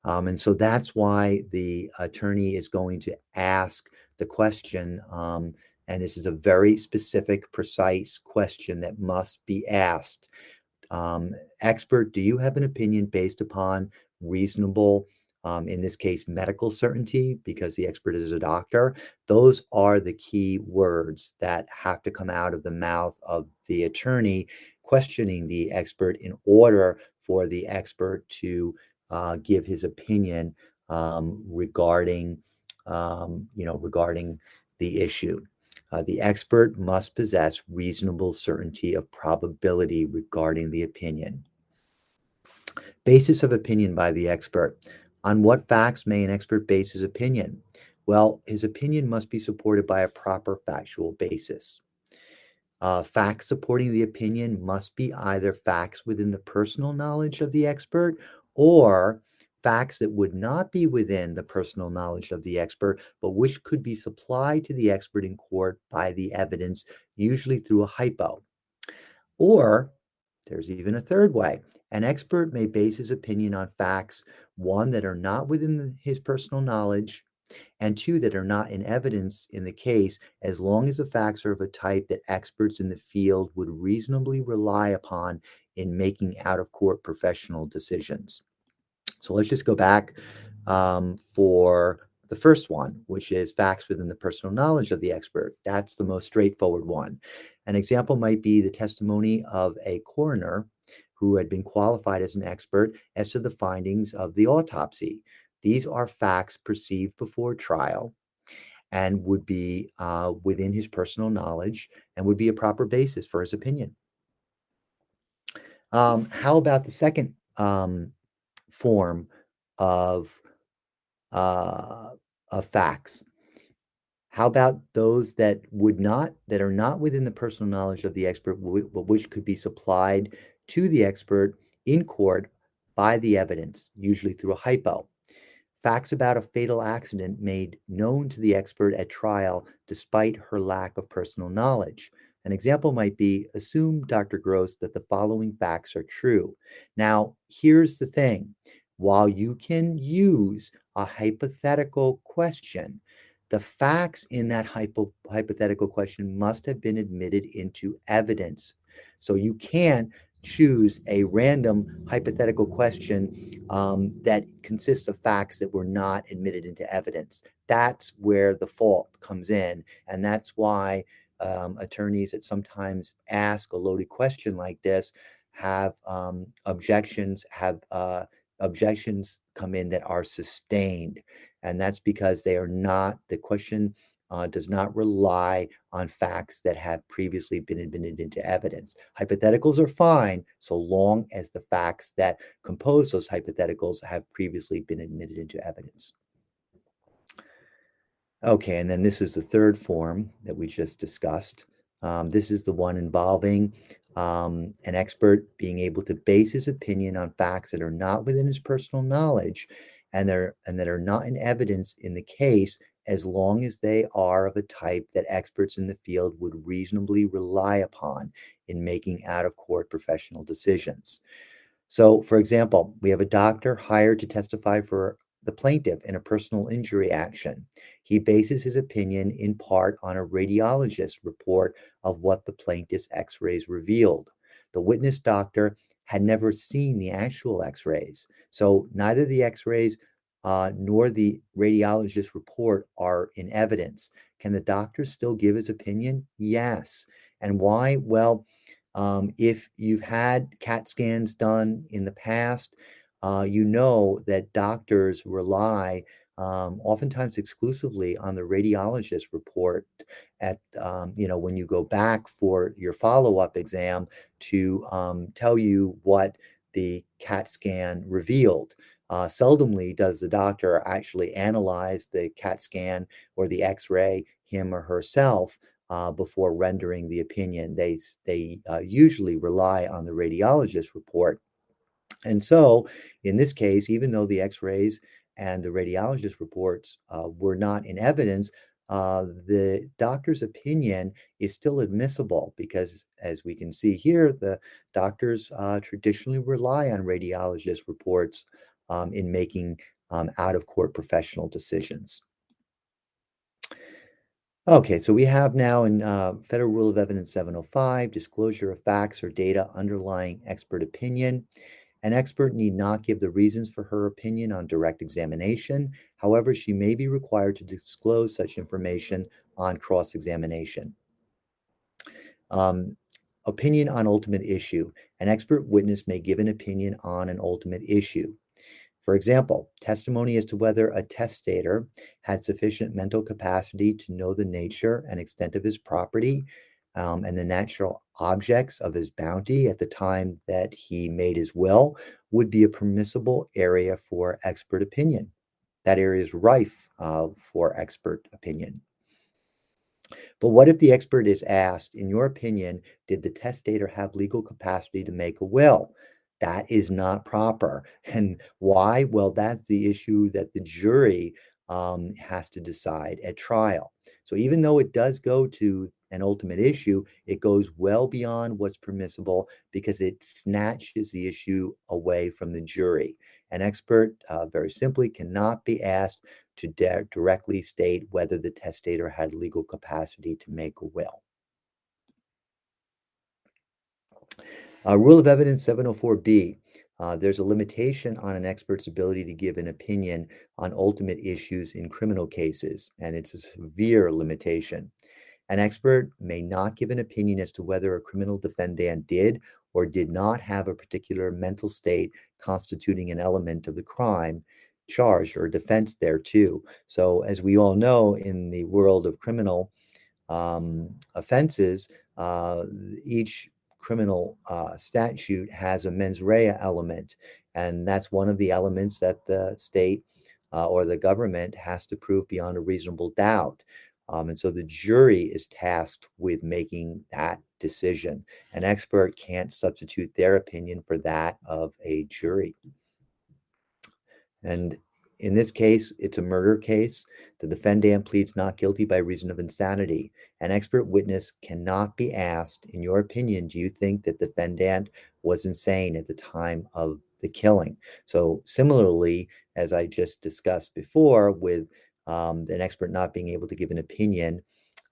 Um, and so that's why the attorney is going to ask the question. Um, and this is a very specific, precise question that must be asked. Um, expert, do you have an opinion based upon reasonable um, in this case, medical certainty, because the expert is a doctor. Those are the key words that have to come out of the mouth of the attorney questioning the expert in order for the expert to uh, give his opinion um, regarding, um, you know, regarding the issue. Uh, the expert must possess reasonable certainty of probability regarding the opinion. Basis of opinion by the expert. On what facts may an expert base his opinion? Well, his opinion must be supported by a proper factual basis. Uh, facts supporting the opinion must be either facts within the personal knowledge of the expert or facts that would not be within the personal knowledge of the expert, but which could be supplied to the expert in court by the evidence, usually through a hypo. Or there's even a third way. An expert may base his opinion on facts, one, that are not within his personal knowledge, and two, that are not in evidence in the case, as long as the facts are of a type that experts in the field would reasonably rely upon in making out of court professional decisions. So let's just go back um, for the first one, which is facts within the personal knowledge of the expert. That's the most straightforward one. An example might be the testimony of a coroner who had been qualified as an expert as to the findings of the autopsy. These are facts perceived before trial and would be uh, within his personal knowledge and would be a proper basis for his opinion. Um, how about the second um, form of uh, of facts. How about those that would not that are not within the personal knowledge of the expert, which could be supplied to the expert in court by the evidence, usually through a hypo? Facts about a fatal accident made known to the expert at trial despite her lack of personal knowledge. An example might be assume, Dr. Gross, that the following facts are true. Now, here's the thing while you can use a hypothetical question, the facts in that hypo, hypothetical question must have been admitted into evidence. So you can't choose a random hypothetical question um, that consists of facts that were not admitted into evidence. That's where the fault comes in. And that's why um, attorneys that sometimes ask a loaded question like this have um, objections, have uh, objections come in that are sustained. And that's because they are not, the question uh, does not rely on facts that have previously been admitted into evidence. Hypotheticals are fine so long as the facts that compose those hypotheticals have previously been admitted into evidence. Okay, and then this is the third form that we just discussed. Um, this is the one involving um, an expert being able to base his opinion on facts that are not within his personal knowledge and and that are not in evidence in the case as long as they are of a type that experts in the field would reasonably rely upon in making out of court professional decisions. So, for example, we have a doctor hired to testify for the plaintiff in a personal injury action. He bases his opinion in part on a radiologist's report of what the plaintiff's x rays revealed. The witness doctor had never seen the actual x rays, so neither the x rays uh, nor the radiologist's report are in evidence. Can the doctor still give his opinion? Yes. And why? Well, um, if you've had CAT scans done in the past, uh, you know that doctors rely um, oftentimes exclusively on the radiologist report at um, you know when you go back for your follow-up exam to um, tell you what the cat scan revealed uh, seldomly does the doctor actually analyze the cat scan or the x-ray him or herself uh, before rendering the opinion. They they uh, usually rely on the radiologist report. And so, in this case, even though the x rays and the radiologist reports uh, were not in evidence, uh, the doctor's opinion is still admissible because, as we can see here, the doctors uh, traditionally rely on radiologist reports um, in making um, out of court professional decisions. Okay, so we have now in uh, Federal Rule of Evidence 705 disclosure of facts or data underlying expert opinion. An expert need not give the reasons for her opinion on direct examination. However, she may be required to disclose such information on cross examination. Um, opinion on ultimate issue. An expert witness may give an opinion on an ultimate issue. For example, testimony as to whether a testator had sufficient mental capacity to know the nature and extent of his property um, and the natural objects of his bounty at the time that he made his will would be a permissible area for expert opinion. That area is rife uh, for expert opinion. But what if the expert is asked, in your opinion, did the testator have legal capacity to make a will? That is not proper. And why? Well, that's the issue that the jury um, has to decide at trial. So even though it does go to an ultimate issue, it goes well beyond what's permissible because it snatches the issue away from the jury. An expert, uh, very simply, cannot be asked to de- directly state whether the testator had legal capacity to make a will. Uh, Rule of Evidence 704B. Uh, there's a limitation on an expert's ability to give an opinion on ultimate issues in criminal cases, and it's a severe limitation. An expert may not give an opinion as to whether a criminal defendant did or did not have a particular mental state constituting an element of the crime charged or defense there too. So, as we all know, in the world of criminal um, offenses, uh, each criminal uh, statute has a mens rea element, and that's one of the elements that the state uh, or the government has to prove beyond a reasonable doubt. Um, and so the jury is tasked with making that decision. An expert can't substitute their opinion for that of a jury. And in this case, it's a murder case. The defendant pleads not guilty by reason of insanity. An expert witness cannot be asked, in your opinion, do you think that the defendant was insane at the time of the killing? So, similarly, as I just discussed before, with um, an expert not being able to give an opinion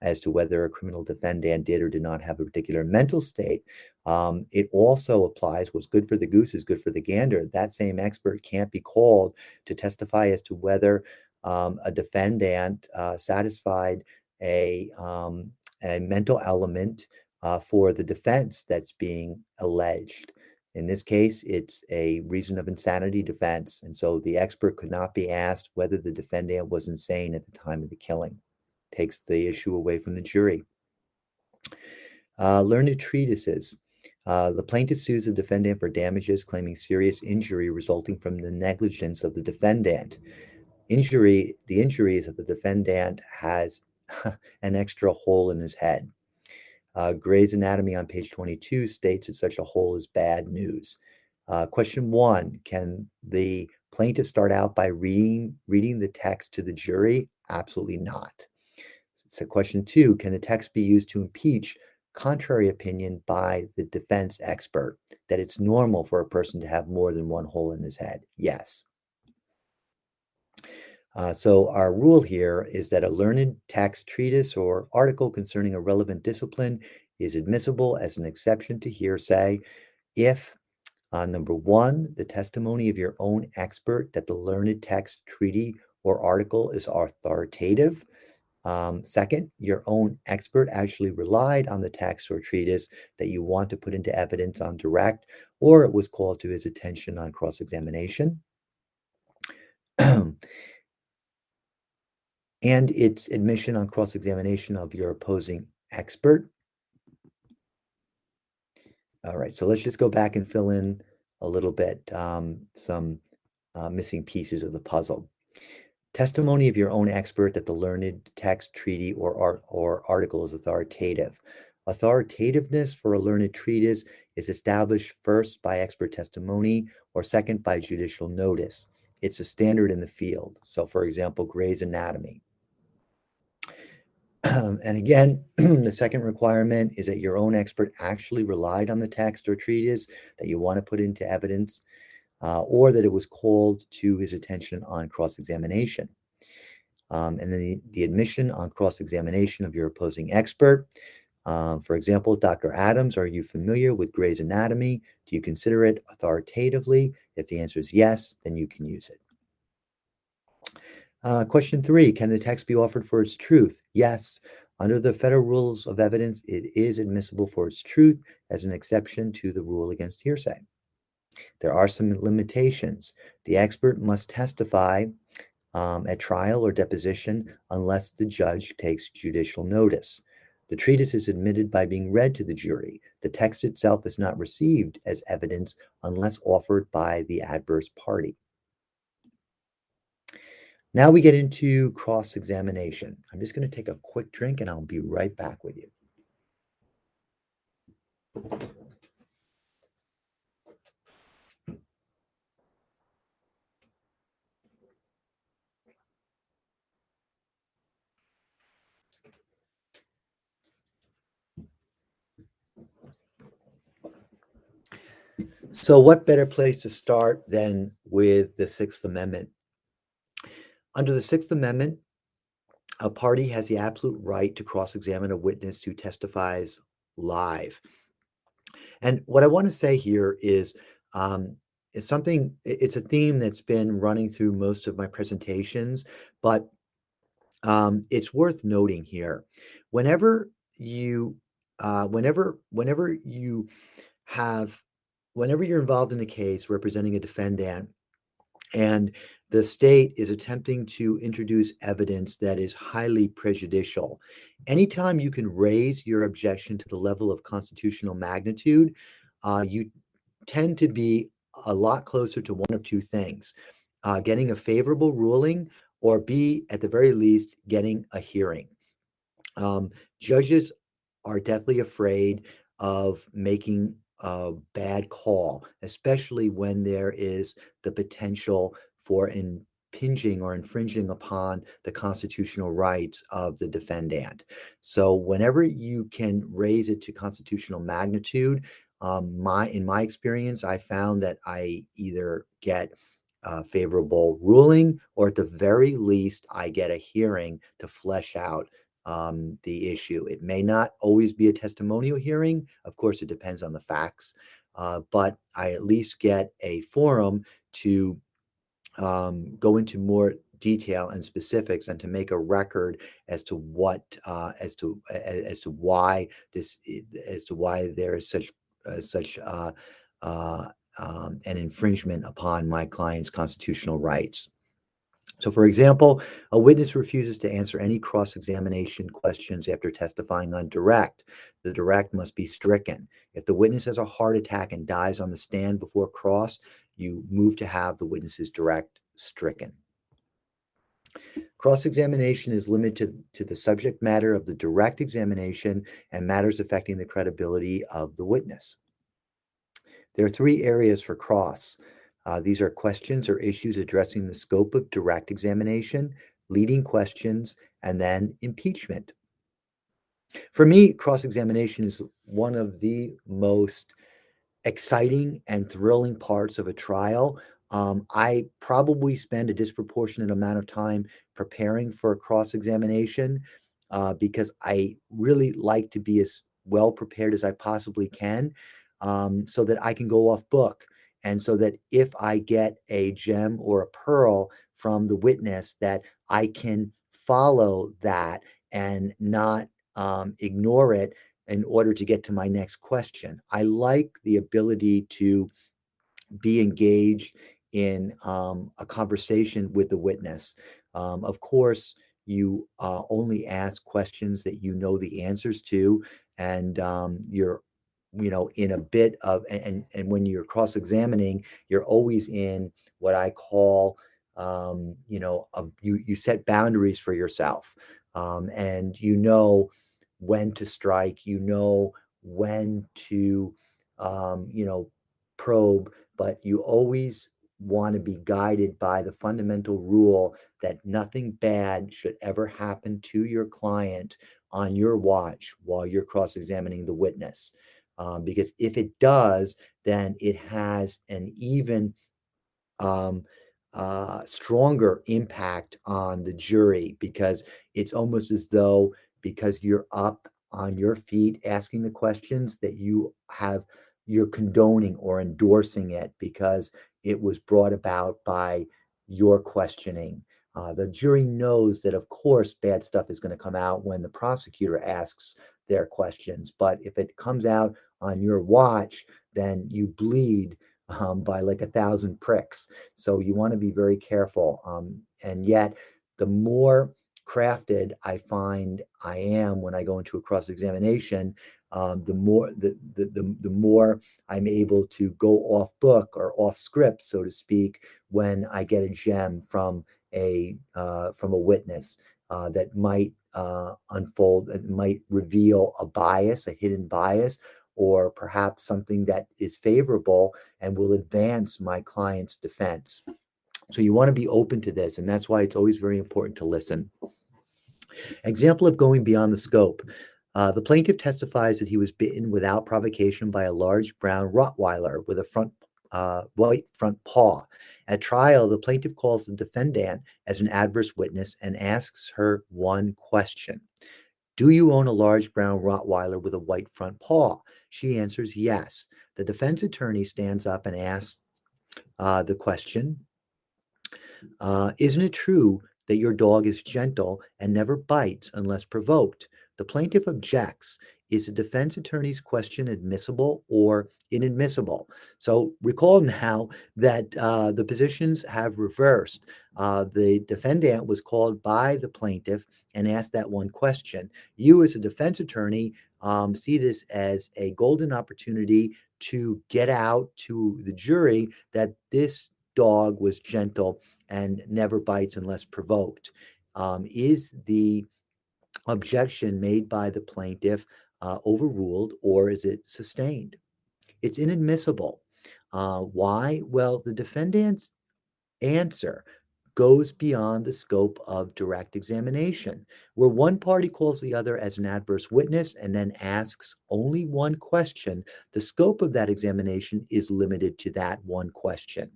as to whether a criminal defendant did or did not have a particular mental state. Um, it also applies what's good for the goose is good for the gander. That same expert can't be called to testify as to whether um, a defendant uh, satisfied a, um, a mental element uh, for the defense that's being alleged. In this case, it's a reason of insanity defense. And so the expert could not be asked whether the defendant was insane at the time of the killing. Takes the issue away from the jury. Uh, learned treatises. Uh, the plaintiff sues the defendant for damages claiming serious injury resulting from the negligence of the defendant. Injury, the injury is that the defendant has [laughs] an extra hole in his head. Uh, Gray's Anatomy on page 22 states that such a hole is bad news. Uh, question one Can the plaintiff start out by reading, reading the text to the jury? Absolutely not. So, question two Can the text be used to impeach contrary opinion by the defense expert that it's normal for a person to have more than one hole in his head? Yes. Uh, so our rule here is that a learned text, treatise, or article concerning a relevant discipline is admissible as an exception to hearsay if, uh, number one, the testimony of your own expert that the learned text, treaty, or article is authoritative. Um, second, your own expert actually relied on the text or treatise that you want to put into evidence on direct, or it was called to his attention on cross examination. [clears throat] and its admission on cross examination of your opposing expert. All right, so let's just go back and fill in a little bit um, some uh, missing pieces of the puzzle. Testimony of your own expert that the learned text, treaty, or, art, or article is authoritative. Authoritativeness for a learned treatise is established first by expert testimony or second by judicial notice. It's a standard in the field. So, for example, Gray's Anatomy. [clears throat] and again, [clears throat] the second requirement is that your own expert actually relied on the text or treatise that you want to put into evidence, uh, or that it was called to his attention on cross examination. Um, and then the, the admission on cross examination of your opposing expert. Um, for example, Dr. Adams, are you familiar with Gray's Anatomy? Do you consider it authoritatively? If the answer is yes, then you can use it. Uh, question three Can the text be offered for its truth? Yes. Under the federal rules of evidence, it is admissible for its truth as an exception to the rule against hearsay. There are some limitations. The expert must testify um, at trial or deposition unless the judge takes judicial notice. The treatise is admitted by being read to the jury. The text itself is not received as evidence unless offered by the adverse party. Now we get into cross examination. I'm just going to take a quick drink and I'll be right back with you. So, what better place to start than with the Sixth Amendment? Under the Sixth Amendment, a party has the absolute right to cross examine a witness who testifies live. And what I want to say here is, um, something, it's a theme that's been running through most of my presentations, but um, it's worth noting here. Whenever you, uh, whenever, whenever you have, whenever you're involved in a case representing a defendant and the state is attempting to introduce evidence that is highly prejudicial. Anytime you can raise your objection to the level of constitutional magnitude, uh, you tend to be a lot closer to one of two things uh, getting a favorable ruling, or B, at the very least, getting a hearing. Um, judges are deathly afraid of making a bad call, especially when there is the potential for impinging or infringing upon the constitutional rights of the defendant. So whenever you can raise it to constitutional magnitude, um, my in my experience, I found that I either get a favorable ruling or at the very least, I get a hearing to flesh out um, the issue. It may not always be a testimonial hearing. Of course, it depends on the facts, uh, but I at least get a forum to um, go into more detail and specifics and to make a record as to what uh, as to as to why this as to why there is such uh, such uh, uh, um, an infringement upon my client's constitutional rights. So, for example, a witness refuses to answer any cross examination questions after testifying on direct. The direct must be stricken. If the witness has a heart attack and dies on the stand before cross, you move to have the witness's direct stricken. Cross examination is limited to, to the subject matter of the direct examination and matters affecting the credibility of the witness. There are three areas for cross. Uh, these are questions or issues addressing the scope of direct examination, leading questions, and then impeachment. For me, cross examination is one of the most exciting and thrilling parts of a trial. Um, I probably spend a disproportionate amount of time preparing for a cross examination uh, because I really like to be as well prepared as I possibly can um, so that I can go off book. And so that if I get a gem or a pearl from the witness, that I can follow that and not um, ignore it in order to get to my next question. I like the ability to be engaged in um, a conversation with the witness. Um, of course, you uh, only ask questions that you know the answers to, and um, you're, you know, in a bit of and and when you're cross-examining, you're always in what I call, um, you know, a, you you set boundaries for yourself, um, and you know when to strike, you know when to, um, you know, probe, but you always want to be guided by the fundamental rule that nothing bad should ever happen to your client on your watch while you're cross examining the witness. Um, because if it does, then it has an even um, uh, stronger impact on the jury because it's almost as though because you're up on your feet asking the questions that you have you're condoning or endorsing it because it was brought about by your questioning. Uh, the jury knows that, of course, bad stuff is going to come out when the prosecutor asks their questions. But if it comes out on your watch, then you bleed um, by like a thousand pricks. So you want to be very careful. Um, and yet, the more crafted I find I am when I go into a cross examination, um, the more the, the, the the more I'm able to go off book or off script, so to speak, when I get a gem from a uh, from a witness uh, that might uh, unfold, it might reveal a bias, a hidden bias, or perhaps something that is favorable and will advance my client's defense. So you want to be open to this, and that's why it's always very important to listen. Example of going beyond the scope. Uh, the plaintiff testifies that he was bitten without provocation by a large brown Rottweiler with a front uh, white front paw. At trial, the plaintiff calls the defendant as an adverse witness and asks her one question Do you own a large brown Rottweiler with a white front paw? She answers yes. The defense attorney stands up and asks uh, the question uh, Isn't it true that your dog is gentle and never bites unless provoked? The plaintiff objects. Is the defense attorney's question admissible or inadmissible? So recall now that uh, the positions have reversed. Uh, the defendant was called by the plaintiff and asked that one question. You, as a defense attorney, um, see this as a golden opportunity to get out to the jury that this dog was gentle and never bites unless provoked. Um, is the objection made by the plaintiff uh, overruled or is it sustained? It's inadmissible. Uh, why? Well, the defendant's answer goes beyond the scope of direct examination, where one party calls the other as an adverse witness and then asks only one question. The scope of that examination is limited to that one question.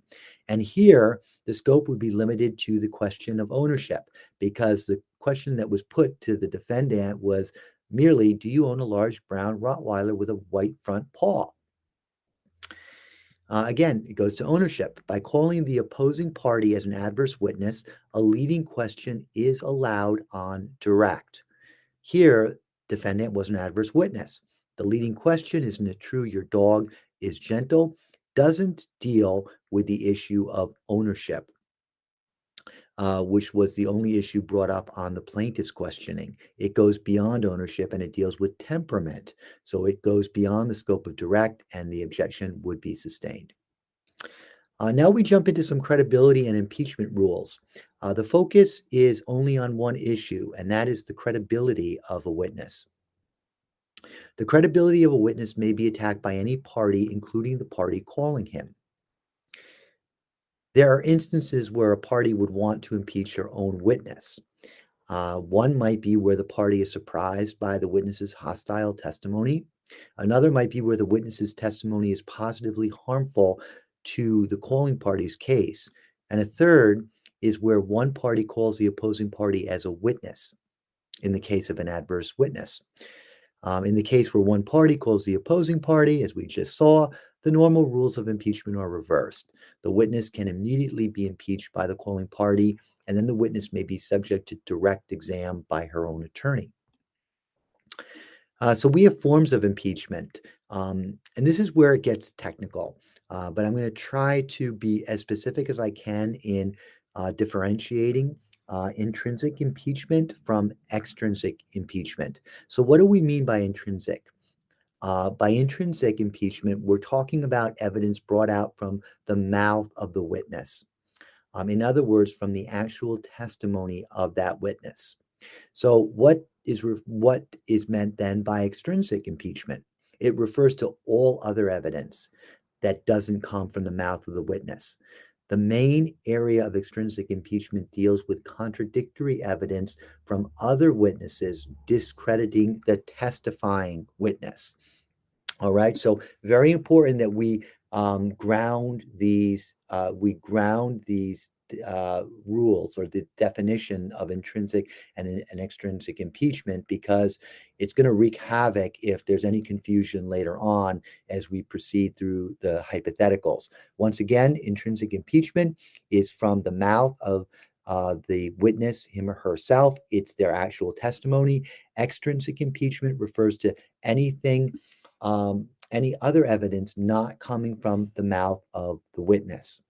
And here, the scope would be limited to the question of ownership because the question that was put to the defendant was merely Do you own a large brown Rottweiler with a white front paw? Uh, again, it goes to ownership. By calling the opposing party as an adverse witness, a leading question is allowed on direct. Here, defendant was an adverse witness. The leading question, isn't it true your dog is gentle, doesn't deal with the issue of ownership, uh, which was the only issue brought up on the plaintiff's questioning. It goes beyond ownership and it deals with temperament. So it goes beyond the scope of direct, and the objection would be sustained. Uh, now we jump into some credibility and impeachment rules. Uh, the focus is only on one issue, and that is the credibility of a witness. The credibility of a witness may be attacked by any party, including the party calling him. There are instances where a party would want to impeach their own witness. Uh, one might be where the party is surprised by the witness's hostile testimony. Another might be where the witness's testimony is positively harmful to the calling party's case. And a third is where one party calls the opposing party as a witness in the case of an adverse witness. Um, in the case where one party calls the opposing party, as we just saw, the normal rules of impeachment are reversed. The witness can immediately be impeached by the calling party, and then the witness may be subject to direct exam by her own attorney. Uh, so we have forms of impeachment, um, and this is where it gets technical. Uh, but I'm going to try to be as specific as I can in uh, differentiating uh, intrinsic impeachment from extrinsic impeachment. So, what do we mean by intrinsic? Uh, by intrinsic impeachment, we're talking about evidence brought out from the mouth of the witness. Um, in other words, from the actual testimony of that witness. So, what is re- what is meant then by extrinsic impeachment? It refers to all other evidence that doesn't come from the mouth of the witness. The main area of extrinsic impeachment deals with contradictory evidence from other witnesses discrediting the testifying witness. All right, so very important that we um, ground these, uh, we ground these uh, rules or the definition of intrinsic and, and extrinsic impeachment because it's going to wreak havoc if there's any confusion later on as we proceed through the hypotheticals. Once again, intrinsic impeachment is from the mouth of uh, the witness, him or herself. It's their actual testimony. Extrinsic impeachment refers to anything, um, any other evidence not coming from the mouth of the witness.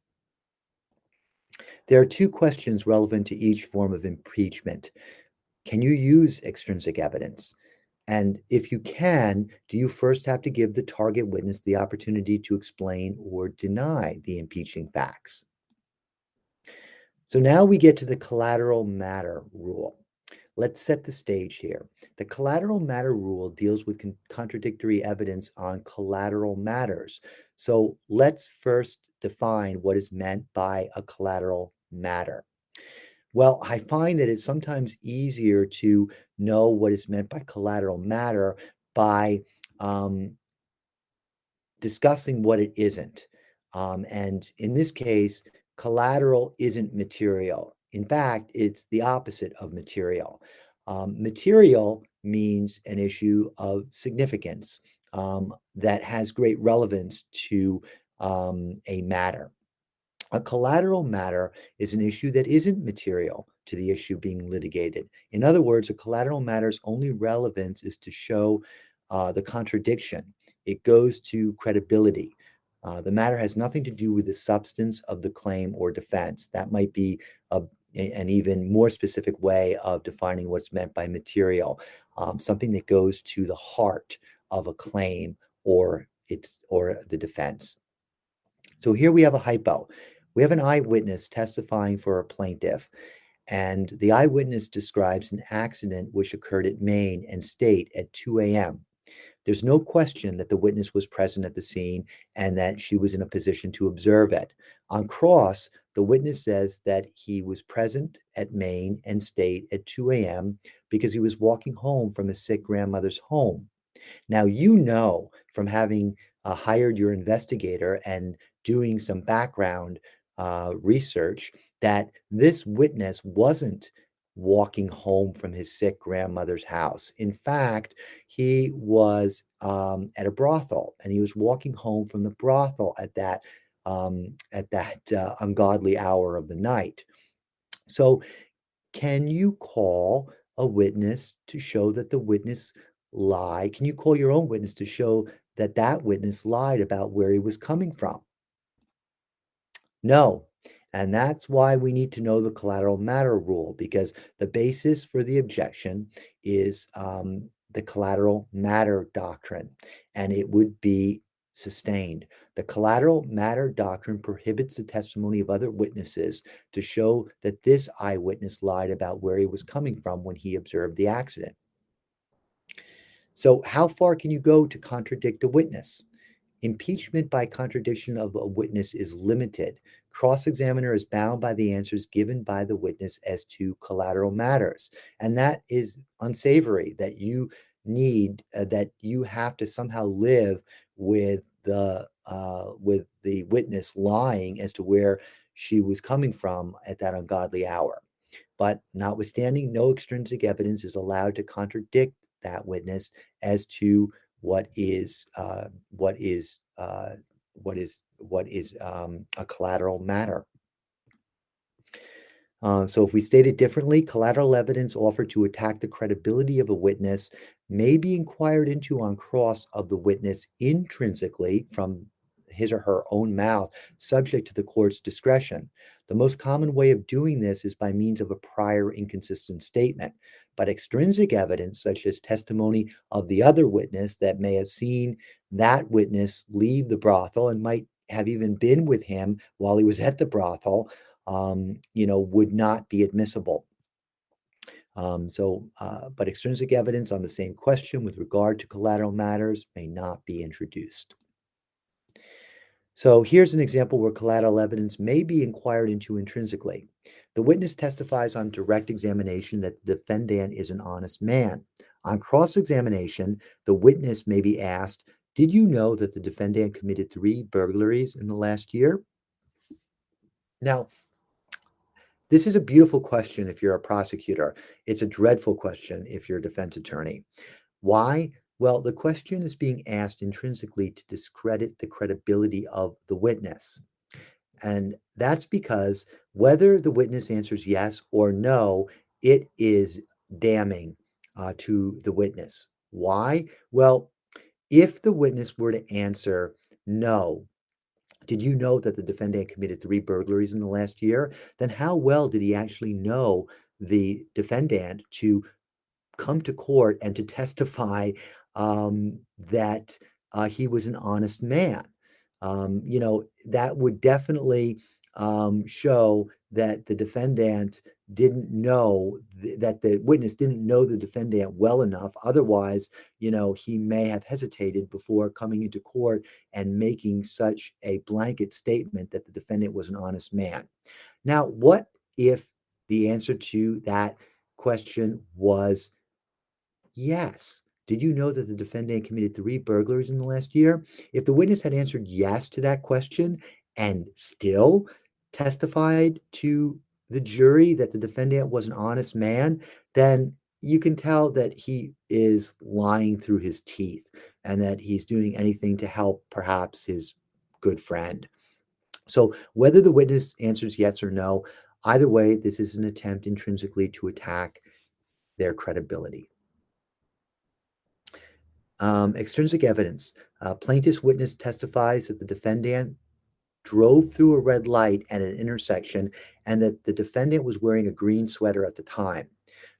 There are two questions relevant to each form of impeachment. Can you use extrinsic evidence? And if you can, do you first have to give the target witness the opportunity to explain or deny the impeaching facts? So now we get to the collateral matter rule. Let's set the stage here. The collateral matter rule deals with con contradictory evidence on collateral matters. So let's first define what is meant by a collateral matter. Well, I find that it's sometimes easier to know what is meant by collateral matter by um, discussing what it isn't. Um, and in this case, collateral isn't material. In fact, it's the opposite of material. Um, material means an issue of significance um, that has great relevance to um, a matter. A collateral matter is an issue that isn't material to the issue being litigated. In other words, a collateral matter's only relevance is to show uh, the contradiction. It goes to credibility. Uh, the matter has nothing to do with the substance of the claim or defense. That might be a, an even more specific way of defining what's meant by material, um, something that goes to the heart of a claim or its or the defense. So here we have a hypo. We have an eyewitness testifying for a plaintiff, and the eyewitness describes an accident which occurred at Main and State at 2 a.m. There's no question that the witness was present at the scene and that she was in a position to observe it. On cross, the witness says that he was present at Main and State at 2 a.m. because he was walking home from his sick grandmother's home. Now, you know from having uh, hired your investigator and doing some background uh, research that this witness wasn't walking home from his sick grandmother's house. In fact, he was um, at a brothel and he was walking home from the brothel at that um, at that uh, ungodly hour of the night. So, can you call a witness to show that the witness lied? Can you call your own witness to show that that witness lied about where he was coming from? No, and that's why we need to know the collateral matter rule because the basis for the objection is um, the collateral matter doctrine, and it would be sustained. The collateral matter doctrine prohibits the testimony of other witnesses to show that this eyewitness lied about where he was coming from when he observed the accident. So, how far can you go to contradict a witness? Impeachment by contradiction of a witness is limited. Cross examiner is bound by the answers given by the witness as to collateral matters. And that is unsavory that you need, uh, that you have to somehow live with the uh, with the witness lying as to where she was coming from at that ungodly hour. But notwithstanding, no extrinsic evidence is allowed to contradict that witness as to what is uh, what is uh, what is what is um, a collateral matter. Uh, so if we state it differently, collateral evidence offered to attack the credibility of a witness may be inquired into on cross of the witness intrinsically from his or her own mouth, subject to the court's discretion. The most common way of doing this is by means of a prior inconsistent statement. But extrinsic evidence, such as testimony of the other witness that may have seen that witness leave the brothel and might have even been with him while he was at the brothel, um, you know, would not be admissible. Um, so, uh, but extrinsic evidence on the same question with regard to collateral matters may not be introduced. So here's an example where collateral evidence may be inquired into intrinsically. The witness testifies on direct examination that the defendant is an honest man. On cross examination, the witness may be asked, Did you know that the defendant committed three burglaries in the last year? Now, this is a beautiful question if you're a prosecutor. It's a dreadful question if you're a defense attorney. Why? Well, the question is being asked intrinsically to discredit the credibility of the witness. And that's because whether the witness answers yes or no, it is damning uh, to the witness. Why? Well, if the witness were to answer no, did you know that the defendant committed three burglaries in the last year? Then how well did he actually know the defendant to come to court and to testify um, that uh, he was an honest man. Um, you know, that would definitely um, show that the defendant didn't know th- that the witness didn't know the defendant well enough. Otherwise, you know, he may have hesitated before coming into court and making such a blanket statement that the defendant was an honest man. Now, what if the answer to that question was yes? Did you know that the defendant committed three burglaries in the last year? If the witness had answered yes to that question and still testified to the jury that the defendant was an honest man, then you can tell that he is lying through his teeth and that he's doing anything to help perhaps his good friend. So, whether the witness answers yes or no, either way, this is an attempt intrinsically to attack their credibility. Um, extrinsic evidence. Uh, plaintiff's witness testifies that the defendant drove through a red light at an intersection and that the defendant was wearing a green sweater at the time.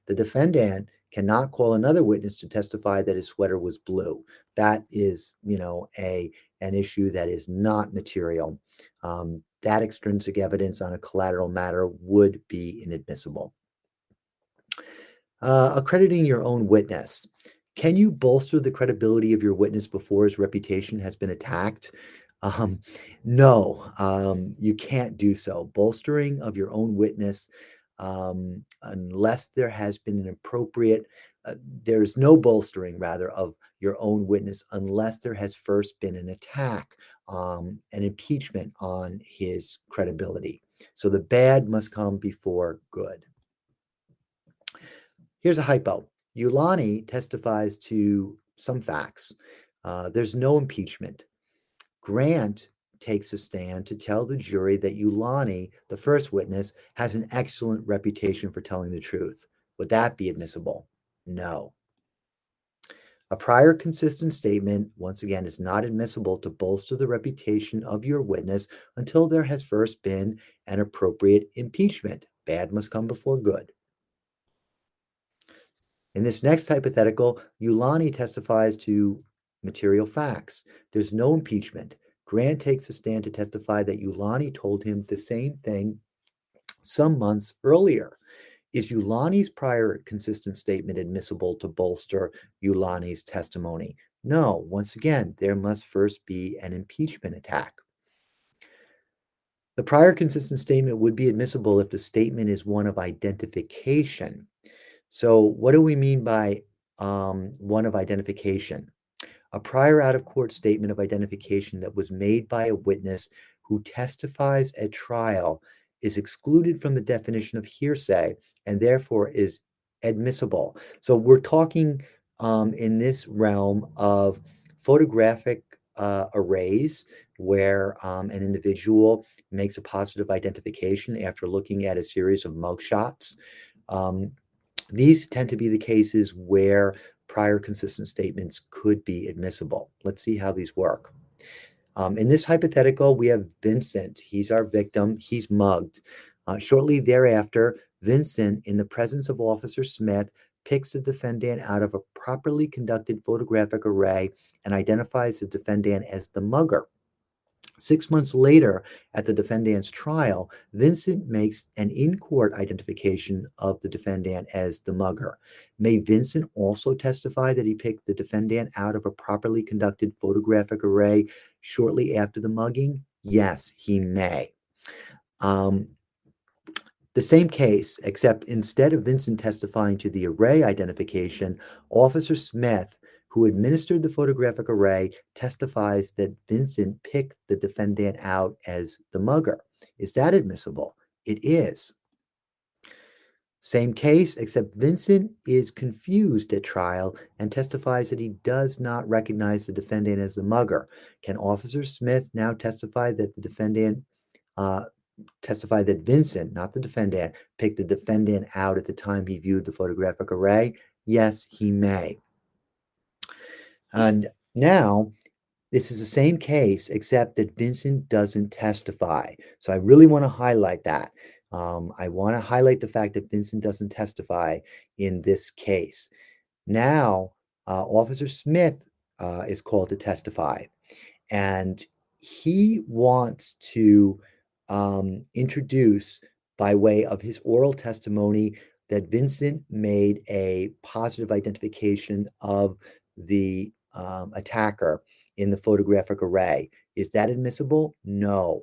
The defendant cannot call another witness to testify that his sweater was blue. That is, you know, a an issue that is not material. Um, that extrinsic evidence on a collateral matter would be inadmissible. Uh, accrediting your own witness. Can you bolster the credibility of your witness before his reputation has been attacked? Um, no, um, you can't do so. Bolstering of your own witness, um, unless there has been an appropriate, uh, there's no bolstering rather of your own witness unless there has first been an attack, um, an impeachment on his credibility. So the bad must come before good. Here's a hypo. Ulani testifies to some facts. Uh, there's no impeachment. Grant takes a stand to tell the jury that Ulani, the first witness, has an excellent reputation for telling the truth. Would that be admissible? No. A prior consistent statement, once again, is not admissible to bolster the reputation of your witness until there has first been an appropriate impeachment. Bad must come before good. In this next hypothetical, Ulani testifies to material facts. There's no impeachment. Grant takes a stand to testify that Ulani told him the same thing some months earlier. Is Ulani's prior consistent statement admissible to bolster Ulani's testimony? No. Once again, there must first be an impeachment attack. The prior consistent statement would be admissible if the statement is one of identification. So, what do we mean by um, one of identification? a prior out of court statement of identification that was made by a witness who testifies at trial is excluded from the definition of hearsay and therefore is admissible. So we're talking um, in this realm of photographic uh, arrays where um, an individual makes a positive identification after looking at a series of mugshots. Um, these tend to be the cases where prior consistent statements could be admissible. Let's see how these work. Um, in this hypothetical, we have Vincent. He's our victim. He's mugged. Uh, shortly thereafter, Vincent, in the presence of Officer Smith, picks the defendant out of a properly conducted photographic array and identifies the defendant as the mugger. Six months later, at the defendant's trial, Vincent makes an in court identification of the defendant as the mugger. May Vincent also testify that he picked the defendant out of a properly conducted photographic array shortly after the mugging? Yes, he may. Um, the same case, except instead of Vincent testifying to the array identification, Officer Smith who administered the photographic array, testifies that Vincent picked the defendant out as the mugger. Is that admissible? It is. Same case, except Vincent is confused at trial and testifies that he does not recognize the defendant as the mugger. Can Officer Smith now testify that the defendant uh, testify that Vincent, not the defendant, picked the defendant out at the time he viewed the photographic array? Yes, he may. And now this is the same case, except that Vincent doesn't testify. So I really want to highlight that. Um, I want to highlight the fact that Vincent doesn't testify in this case. Now, uh, Officer Smith uh, is called to testify, and he wants to um, introduce by way of his oral testimony that Vincent made a positive identification of the um, attacker in the photographic array. Is that admissible? No.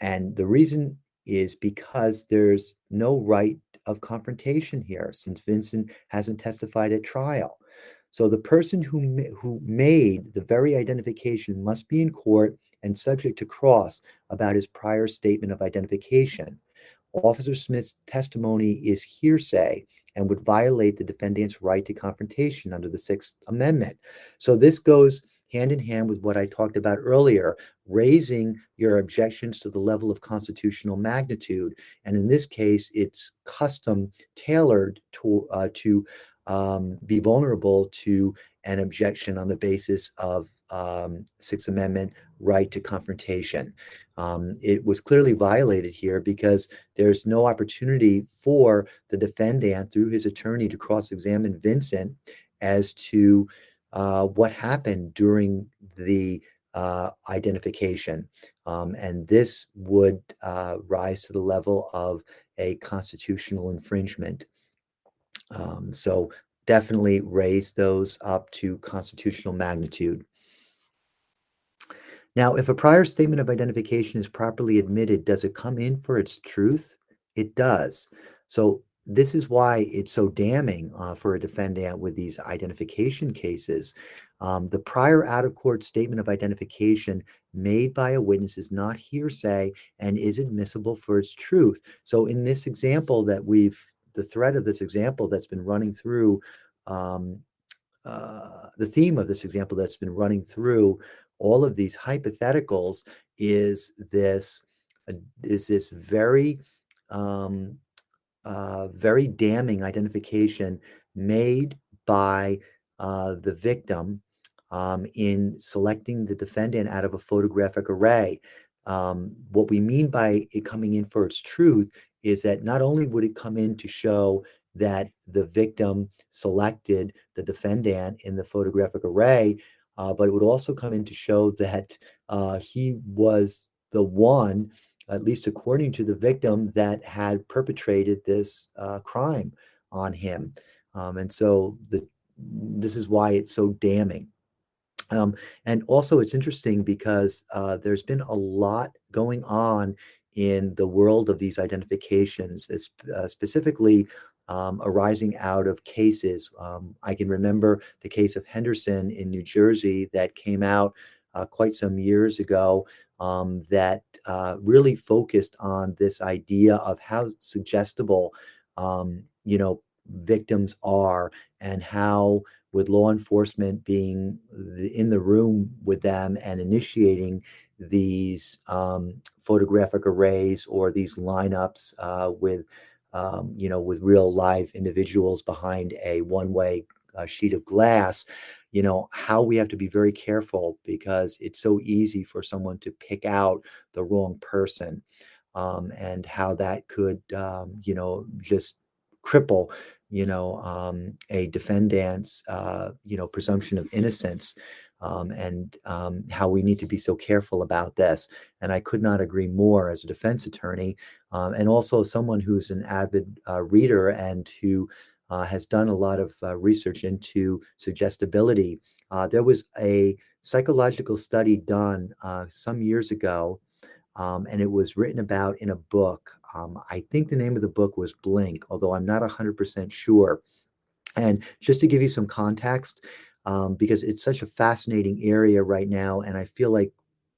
And the reason is because there's no right of confrontation here since Vincent hasn't testified at trial. So the person who, who made the very identification must be in court and subject to cross about his prior statement of identification. Officer Smith's testimony is hearsay and would violate the defendant's right to confrontation under the Sixth Amendment. So this goes hand in hand with what I talked about earlier, raising your objections to the level of constitutional magnitude. And in this case, it's custom tailored to, uh, to um, be vulnerable to an objection on the basis of um, Sixth Amendment right to confrontation. Um, it was clearly violated here because there's no opportunity for the defendant through his attorney to cross-examine Vincent as to uh, what happened during the uh, identification. Um, and this would uh, rise to the level of a constitutional infringement. Um, so definitely raise those up to constitutional magnitude. Now, if a prior statement of identification is properly admitted, does it come in for its truth? It does. So this is why it's so damning uh, for a defendant with these identification cases. Um, the prior out of court statement of identification made by a witness is not hearsay and is admissible for its truth. So, in this example that we've, the thread of this example that's been running through, um, uh, the theme of this example that's been running through all of these hypotheticals is this uh, is this very um, uh, very damning identification made by uh, the victim um, in selecting the defendant out of a photographic array. Um, what we mean by it coming in for its truth is that not only would it come in to show that the victim selected the defendant in the photographic array, uh, but it would also come in to show that uh, he was the one at least according to the victim, that had perpetrated this uh, crime on him. Um, and so the, this is why it's so damning. Um, and also, it's interesting because uh, there's been a lot going on in the world of these identifications, uh, specifically um, arising out of cases. Um, I can remember the case of Henderson in New Jersey that came out uh, quite some years ago um, that uh, really focused on this idea of how suggestible, um, you know, victims are and how with law enforcement being in the room with them and initiating these um, photographic arrays or these lineups uh, with, um, you know, with real live individuals behind a one-way uh, sheet of glass, you know how we have to be very careful because it's so easy for someone to pick out the wrong person um, and how that could um, you know just cripple you know um, a defendant's uh, you know presumption of innocence um, and um, how we need to be so careful about this. And I could not agree more as a defense attorney, um, and also someone who's an avid uh, reader and who uh, has done a lot of uh, research into suggestibility. Uh, there was a psychological study done uh, some years ago, um, and it was written about in a book. Um, I think the name of the book was Blink, although I'm not 100% sure. And just to give you some context, um, because it's such a fascinating area right now, and I feel like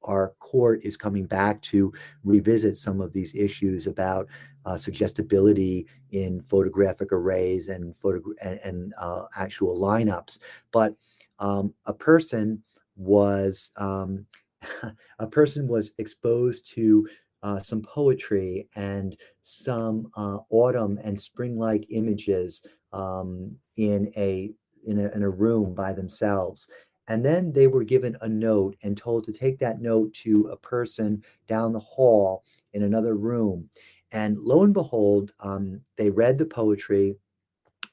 our court is coming back to revisit some of these issues about uh, suggestibility in photographic arrays and photo and, and uh, actual lineups. But um, a person was um, [laughs] a person was exposed to uh, some poetry and some uh, autumn and spring-like images um, in a in a, in a room by themselves and then they were given a note and told to take that note to a person down the hall in another room. And lo and behold, um, they read the poetry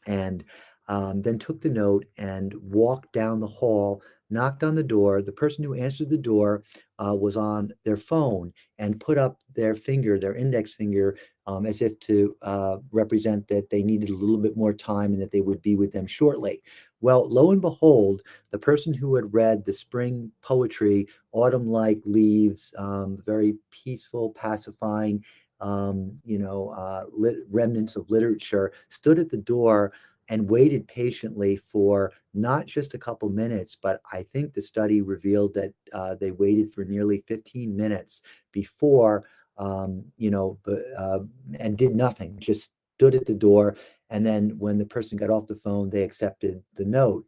and um, then took the note and walked down the hall, knocked on the door. The person who answered the door uh, was on their phone and put up their finger, their index finger, um, as if to uh, represent that they needed a little bit more time and that they would be with them shortly. Well, lo and behold, the person who had read the spring poetry, autumn like leaves, um, very peaceful, pacifying, um, you know, uh, lit- remnants of literature, stood at the door and waited patiently for not just a couple minutes, but I think the study revealed that uh, they waited for nearly 15 minutes before, um, you know, uh, and did nothing, just stood at the door. And then when the person got off the phone, they accepted the note.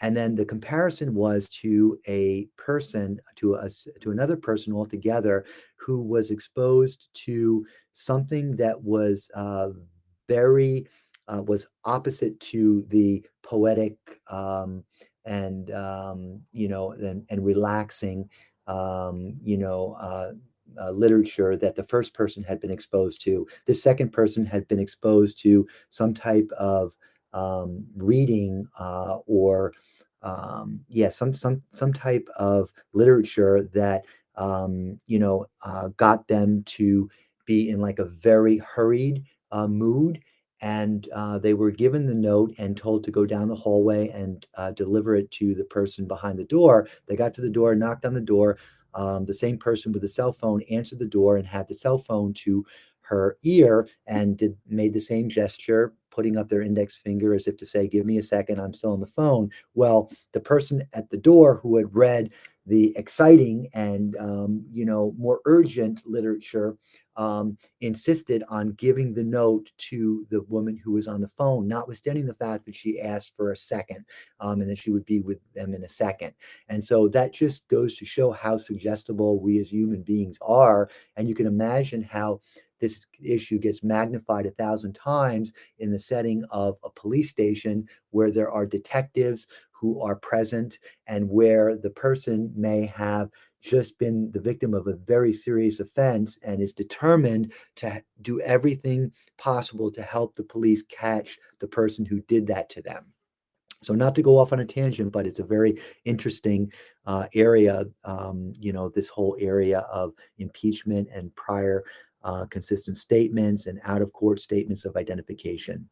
And then the comparison was to a person, to us, to another person altogether, who was exposed to something that was uh, very uh, was opposite to the poetic um, and um, you know and, and relaxing um, you know uh, uh, literature that the first person had been exposed to. The second person had been exposed to some type of um, reading uh, or um, yeah some some some type of literature that um, you know uh, got them to be in like a very hurried uh, mood and uh, they were given the note and told to go down the hallway and uh, deliver it to the person behind the door. They got to the door, knocked on the door. Um, the same person with the cell phone answered the door and had the cell phone to her ear and did made the same gesture, putting up their index finger as if to say, "Give me a second, I'm still on the phone." Well, the person at the door who had read the exciting and um, you know more urgent literature um, insisted on giving the note to the woman who was on the phone, notwithstanding the fact that she asked for a second um, and that she would be with them in a second. And so that just goes to show how suggestible we as human beings are. And you can imagine how this issue gets magnified a thousand times in the setting of a police station where there are detectives who are present and where the person may have just been the victim of a very serious offense and is determined to do everything possible to help the police catch the person who did that to them. So, not to go off on a tangent, but it's a very interesting uh, area. Um, you know, this whole area of impeachment and prior uh, consistent statements and out of court statements of identification.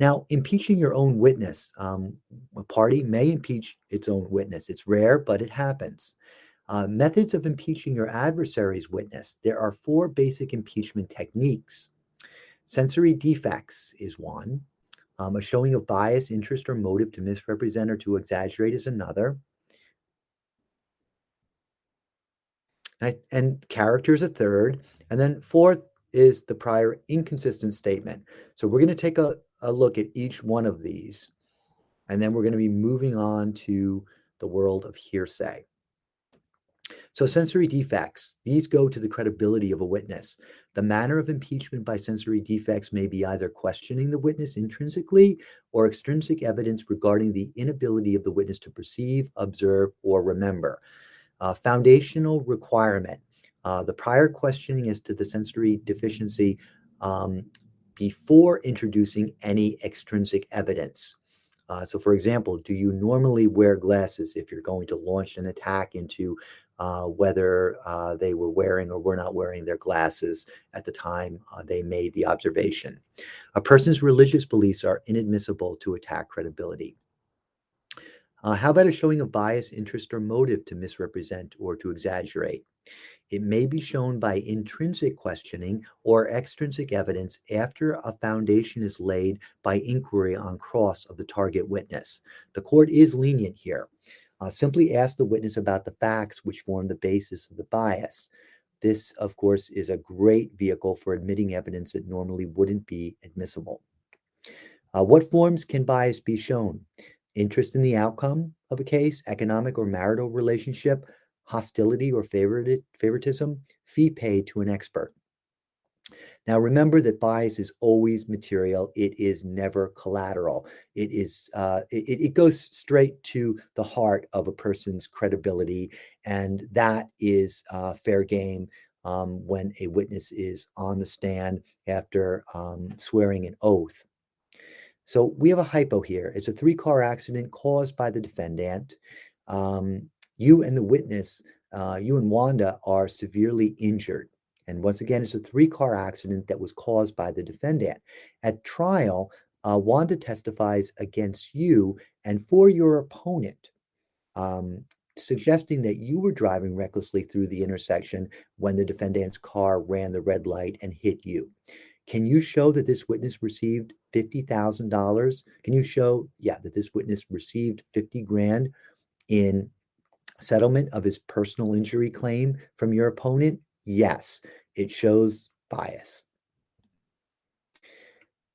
Now, impeaching your own witness, um, a party may impeach its own witness. It's rare, but it happens. Uh, methods of impeaching your adversary's witness. There are four basic impeachment techniques. Sensory defects is one. Um, a showing of bias, interest, or motive to misrepresent or to exaggerate is another. And, and character is a third. And then fourth is the prior inconsistent statement. So we're going to take a, a look at each one of these, and then we're going to be moving on to the world of hearsay. So, sensory defects, these go to the credibility of a witness. The manner of impeachment by sensory defects may be either questioning the witness intrinsically or extrinsic evidence regarding the inability of the witness to perceive, observe, or remember. Uh, foundational requirement uh, the prior questioning as to the sensory deficiency um, before introducing any extrinsic evidence. Uh, so, for example, do you normally wear glasses if you're going to launch an attack into uh, whether uh, they were wearing or were not wearing their glasses at the time uh, they made the observation? A person's religious beliefs are inadmissible to attack credibility. Uh, how about a showing of bias, interest, or motive to misrepresent or to exaggerate? It may be shown by intrinsic questioning or extrinsic evidence after a foundation is laid by inquiry on cross of the target witness. The court is lenient here. Uh, simply ask the witness about the facts which form the basis of the bias. This, of course, is a great vehicle for admitting evidence that normally wouldn't be admissible. Uh, what forms can bias be shown? Interest in the outcome of a case, economic or marital relationship, hostility or favoritism, fee paid to an expert. Now, remember that bias is always material. It is never collateral. It is uh, it, it goes straight to the heart of a person's credibility, and that is uh, fair game um, when a witness is on the stand after um, swearing an oath. So we have a hypo here. It's a three-car accident caused by the defendant. Um, you and the witness uh, you and Wanda are severely injured. And once again, it's a three car accident that was caused by the defendant. At trial, uh, Wanda testifies against you and for your opponent, um, suggesting that you were driving recklessly through the intersection when the defendant's car ran the red light and hit you. Can you show that this witness received $50,000? Can you show, yeah, that this witness received 50 grand in settlement of his personal injury claim from your opponent? Yes, it shows bias.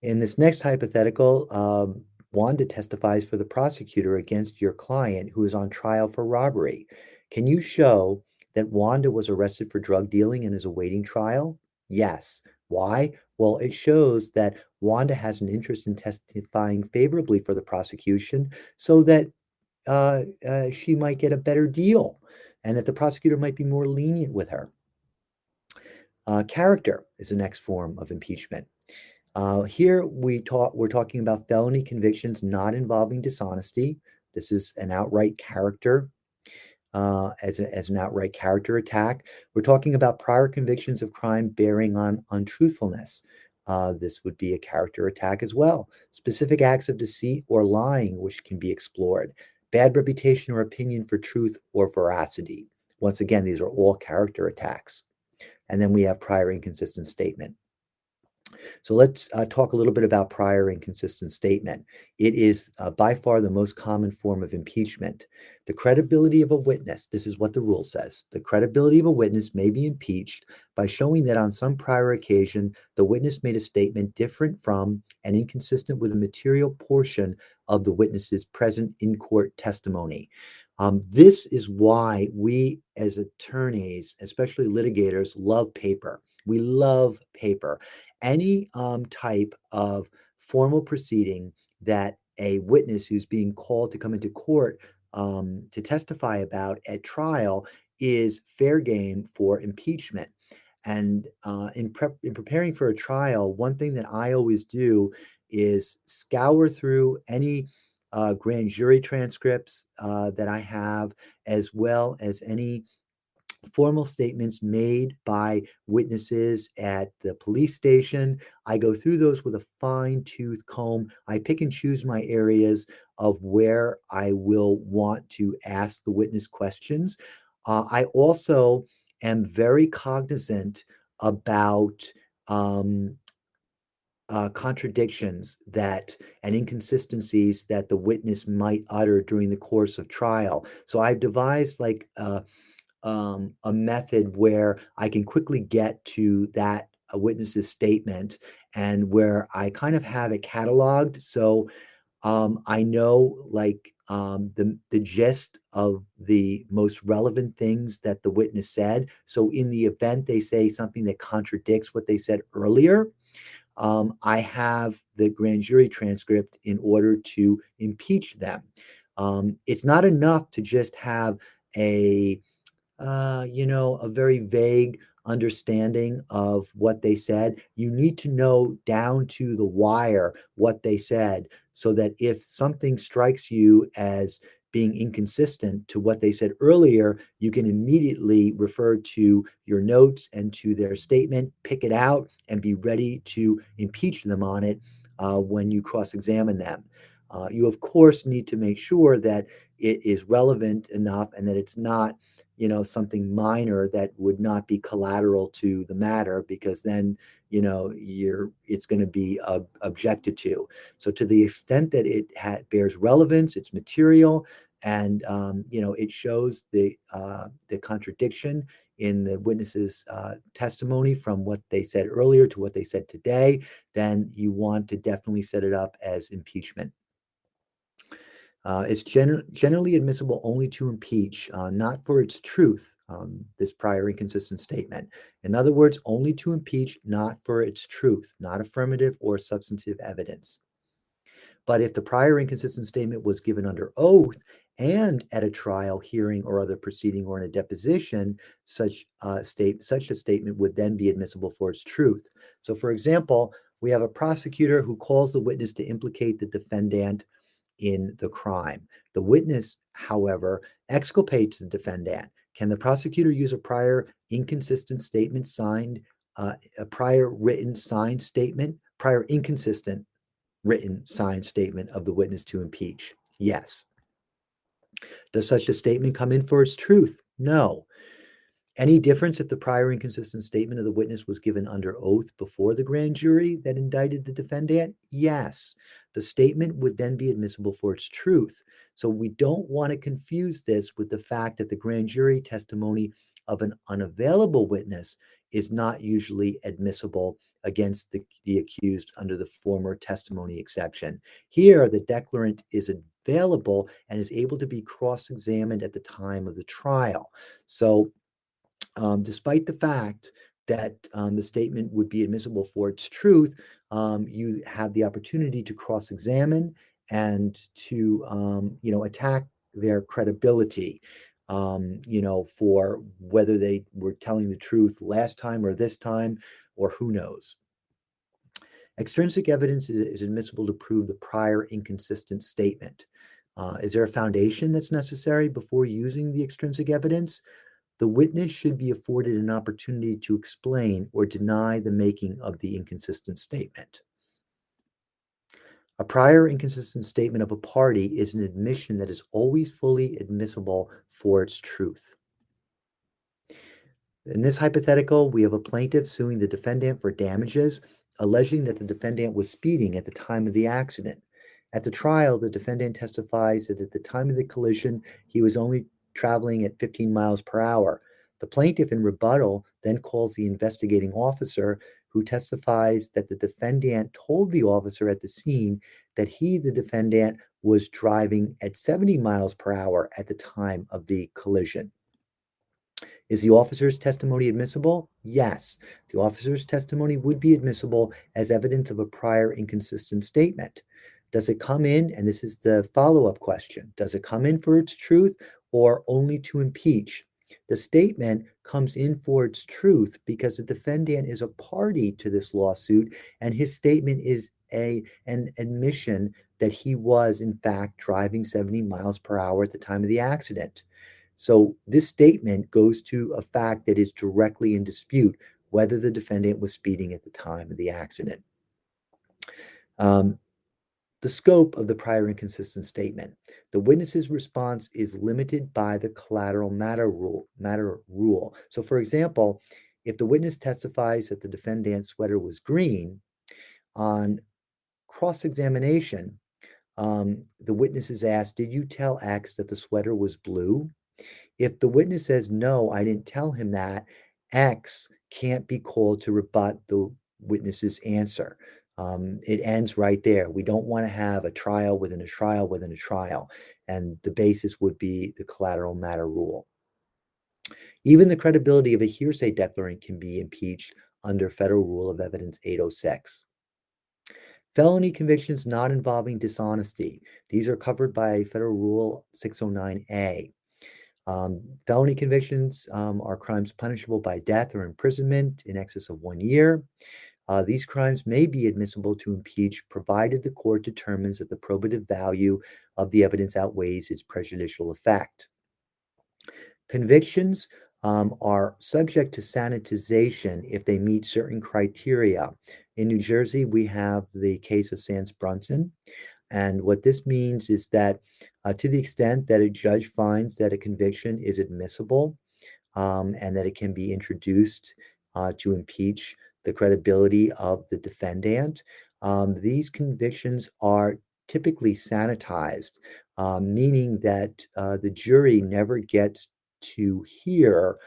In this next hypothetical, um, Wanda testifies for the prosecutor against your client who is on trial for robbery. Can you show that Wanda was arrested for drug dealing and is awaiting trial? Yes. Why? Well, it shows that Wanda has an interest in testifying favorably for the prosecution so that uh, uh, she might get a better deal and that the prosecutor might be more lenient with her. Uh, character is the next form of impeachment. Uh, here we talk, we're talking about felony convictions not involving dishonesty. This is an outright character, uh, as, a, as an outright character attack. We're talking about prior convictions of crime bearing on untruthfulness. Uh, this would be a character attack as well. Specific acts of deceit or lying, which can be explored. Bad reputation or opinion for truth or veracity. Once again, these are all character attacks. And then we have prior inconsistent statement. So let's uh, talk a little bit about prior inconsistent statement. It is uh, by far the most common form of impeachment. The credibility of a witness, this is what the rule says the credibility of a witness may be impeached by showing that on some prior occasion, the witness made a statement different from and inconsistent with a material portion of the witness's present in court testimony. Um, this is why we, as attorneys, especially litigators, love paper. We love paper any um, type of formal proceeding that a witness who's being called to come into court um, to testify about at trial is fair game for impeachment. And uh, in, in preparing for a trial, one thing that I always do is scour through any uh, grand jury transcripts uh, that I have, as well as any formal statements made by witnesses at the police station. I go through those with a fine tooth comb. I pick and choose my areas of where I will want to ask the witness questions. Uh, I also am very cognizant about um, uh, contradictions that and inconsistencies that the witness might utter during the course of trial. So I've devised like uh, um, a method where I can quickly get to that a witness's statement and where I kind of have it cataloged. So um, I know like um, the the gist of the most relevant things that the witness said. So in the event they say something that contradicts what they said earlier, um, I have the grand jury transcript in order to impeach them. Um, it's not enough to just have a uh, you know, a very vague understanding of what they said. You need to know down to the wire what they said so that if something strikes you as being inconsistent to what they said earlier, you can immediately refer to your notes and to their statement, pick it out, and be ready to impeach them on it uh, when you cross examine them. Uh, you, of course, need to make sure that it is relevant enough and that it's not you know something minor that would not be collateral to the matter because then you know you're it's going to be uh, objected to. So to the extent that it ha- bears relevance it's material and um, you know it shows the uh, the contradiction in the witness's uh, testimony from what they said earlier to what they said today then you want to definitely set it up as impeachment uh, it's gen- generally admissible only to impeach, uh, not for its truth, um, this prior inconsistent statement. In other words, only to impeach, not for its truth, not affirmative or substantive evidence. But if the prior inconsistent statement was given under oath and at a trial, hearing, or other proceeding, or in a deposition, such uh, state such a statement would then be admissible for its truth. So, for example, we have a prosecutor who calls the witness to implicate the defendant in the crime. The witness, however, exculpates the defendant. Can the prosecutor use a prior inconsistent statement signed, uh, a prior written signed statement, prior inconsistent written signed statement of the witness to impeach? Yes. Does such a statement come in for its truth? No. Any difference if the prior inconsistent statement of the witness was given under oath before the grand jury that indicted the defendant? Yes. The statement would then be admissible for its truth. So we don't want to confuse this with the fact that the grand jury testimony of an unavailable witness is not usually admissible against the, the accused under the former testimony exception. Here, the declarant is available and is able to be cross examined at the time of the trial. So um, despite the fact that um, the statement would be admissible for its truth, um, you have the opportunity to cross-examine and to, um, you know, attack their credibility, um, you know, for whether they were telling the truth last time or this time, or who knows. Extrinsic evidence is, is admissible to prove the prior inconsistent statement. Uh, is there a foundation that's necessary before using the extrinsic evidence? The witness should be afforded an opportunity to explain or deny the making of the inconsistent statement. A prior inconsistent statement of a party is an admission that is always fully admissible for its truth. In this hypothetical, we have a plaintiff suing the defendant for damages, alleging that the defendant was speeding at the time of the accident. At the trial, the defendant testifies that at the time of the collision, he was only traveling at 15 miles per hour. The plaintiff in rebuttal then calls the investigating officer who testifies that the defendant told the officer at the scene that he, the defendant, was driving at 70 miles per hour at the time of the collision. Is the officer's testimony admissible? Yes. The officer's testimony would be admissible as evidence of a prior inconsistent statement. Does it come in? And this is the follow up question Does it come in for its truth or only to impeach. The statement comes in for its truth because the defendant is a party to this lawsuit, and his statement is a an admission that he was in fact driving 70 miles per hour at the time of the accident. So this statement goes to a fact that is directly in dispute whether the defendant was speeding at the time of the accident. Um, the scope of the prior inconsistent statement. The witness's response is limited by the collateral matter rule. Matter rule. So, for example, if the witness testifies that the defendant's sweater was green, on cross-examination, um, the witness is asked, "Did you tell X that the sweater was blue?" If the witness says, "No, I didn't tell him that," X can't be called to rebut the witness's answer. Um, it ends right there. We don't want to have a trial within a trial within a trial. And the basis would be the collateral matter rule. Even the credibility of a hearsay declarant can be impeached under Federal Rule of Evidence 806. Felony convictions not involving dishonesty. These are covered by Federal Rule 609A. Um, felony convictions um, are crimes punishable by death or imprisonment in excess of one year. Uh, these crimes may be admissible to impeach provided the court determines that the probative value of the evidence outweighs its prejudicial effect. Convictions um, are subject to sanitization if they meet certain criteria. In New Jersey, we have the case of Sands Brunson. And what this means is that uh, to the extent that a judge finds that a conviction is admissible um, and that it can be introduced uh, to impeach the credibility of the defendant. Um, these convictions are typically sanitized, uh, meaning that uh, the jury never gets to hear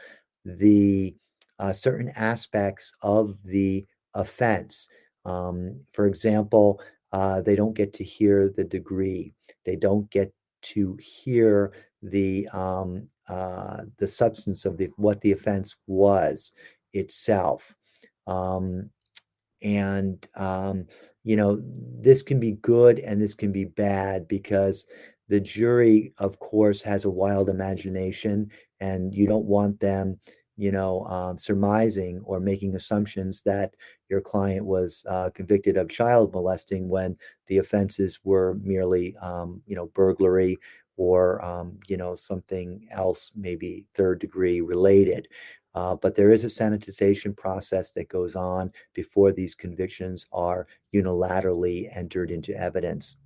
the uh, certain aspects of the offense. Um, for example, uh, they don't get to hear the degree. They don't get to hear the um, uh, the substance of the what the offense was itself. Um, and um, you know this can be good and this can be bad because the jury of course has a wild imagination and you don't want them you know um, surmising or making assumptions that your client was uh, convicted of child molesting when the offenses were merely um, you know burglary or um, you know something else, maybe third degree related. Uh, but there is a sanitization process that goes on before these convictions are unilaterally entered into evidence.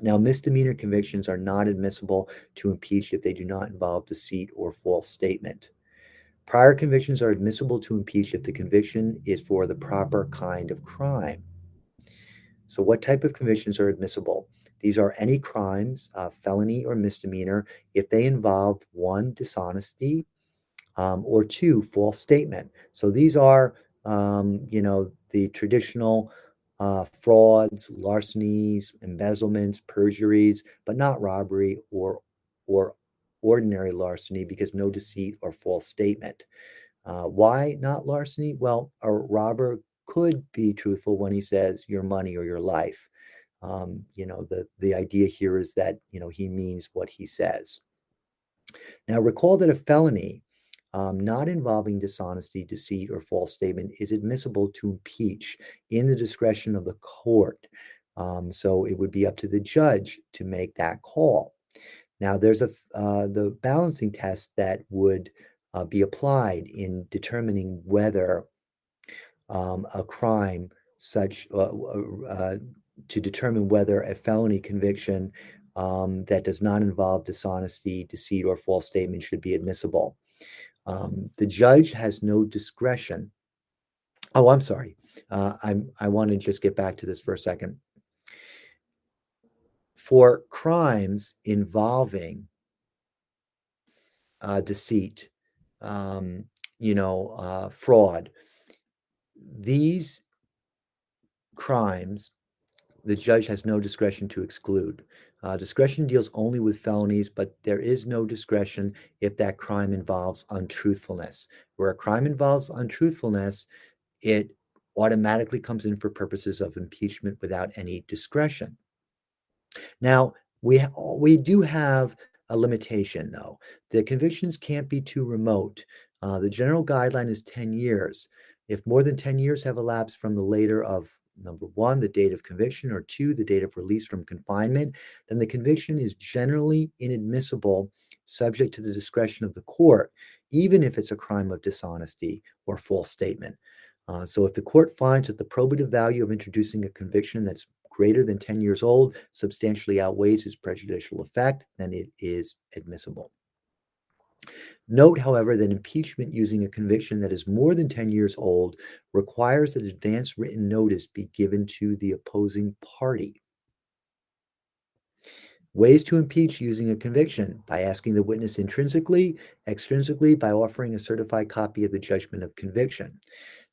Now, misdemeanor convictions are not admissible to impeach if they do not involve deceit or false statement. Prior convictions are admissible to impeach if the conviction is for the proper kind of crime. So, what type of convictions are admissible? These are any crimes, uh, felony or misdemeanor, if they involve one, dishonesty, um, or two, false statement. So, these are, um, you know, the traditional uh, frauds, larcenies, embezzlements, perjuries, but not robbery or or ordinary larceny because no deceit or false statement. Uh, why not larceny? Well, a robber could be truthful when he says your money or your life. Um, you know, the the idea here is that you know he means what he says. Now, recall that a felony um, not involving dishonesty, deceit, or false statement is admissible to impeach in the discretion of the court. Um, so it would be up to the judge to make that call. Now, there's a uh, the balancing test that would uh, be applied in determining whether um, a crime such uh, uh, to determine whether a felony conviction um, that does not involve dishonesty, deceit, or false statement should be admissible. Um, the judge has no discretion. Oh, I'm sorry. Uh, I'm, I want to just get back to this for a second. For crimes involving uh, deceit, um, you know, uh, fraud, these crimes, the judge has no discretion to exclude. Uh, discretion deals only with felonies, but there is no discretion if that crime involves untruthfulness. Where a crime involves untruthfulness, it automatically comes in for purposes of impeachment without any discretion. Now, we, we do have a limitation, though. The convictions can't be too remote. Uh, the general guideline is 10 years. If more than 10 years have elapsed from the later of number one, the date of conviction, or two, the date of release from confinement, then the conviction is generally inadmissible, subject to the discretion of the court, even if it's a crime of dishonesty or false statement. Uh, so, if the court finds that the probative value of introducing a conviction that's greater than 10 years old substantially outweighs its prejudicial effect, then it is admissible. Note, however, that impeachment using a conviction that is more than 10 years old requires that advance written notice be given to the opposing party. Ways to impeach using a conviction by asking the witness intrinsically, extrinsically, by offering a certified copy of the judgment of conviction.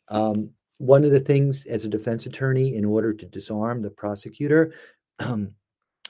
Um, one of the things as a defense attorney, in order to disarm the prosecutor, [clears throat] um,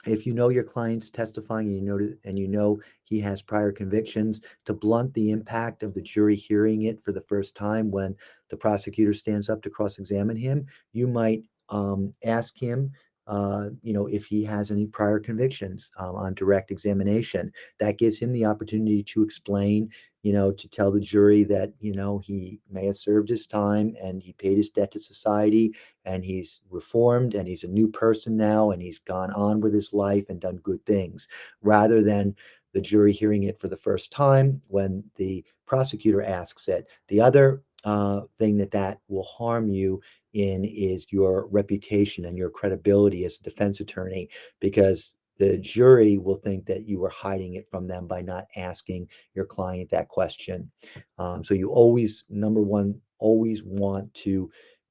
if you know your client's testifying and you know and you know he has prior convictions to blunt the impact of the jury hearing it for the first time when the prosecutor stands up to cross-examine him you might um, ask him uh, you know if he has any prior convictions um, on direct examination. That gives him the opportunity to explain you know, to tell the jury that, you know, he may have served his time and he paid his debt to society and he's reformed and he's a new person now and he's gone on with his life and done good things rather than the jury hearing it for the first time when the prosecutor asks it. The other uh, thing that that will harm you in is your reputation and your credibility as a defense attorney because the jury will think that you were hiding it from them by not asking your client that question. Um, so you always, number one, always want to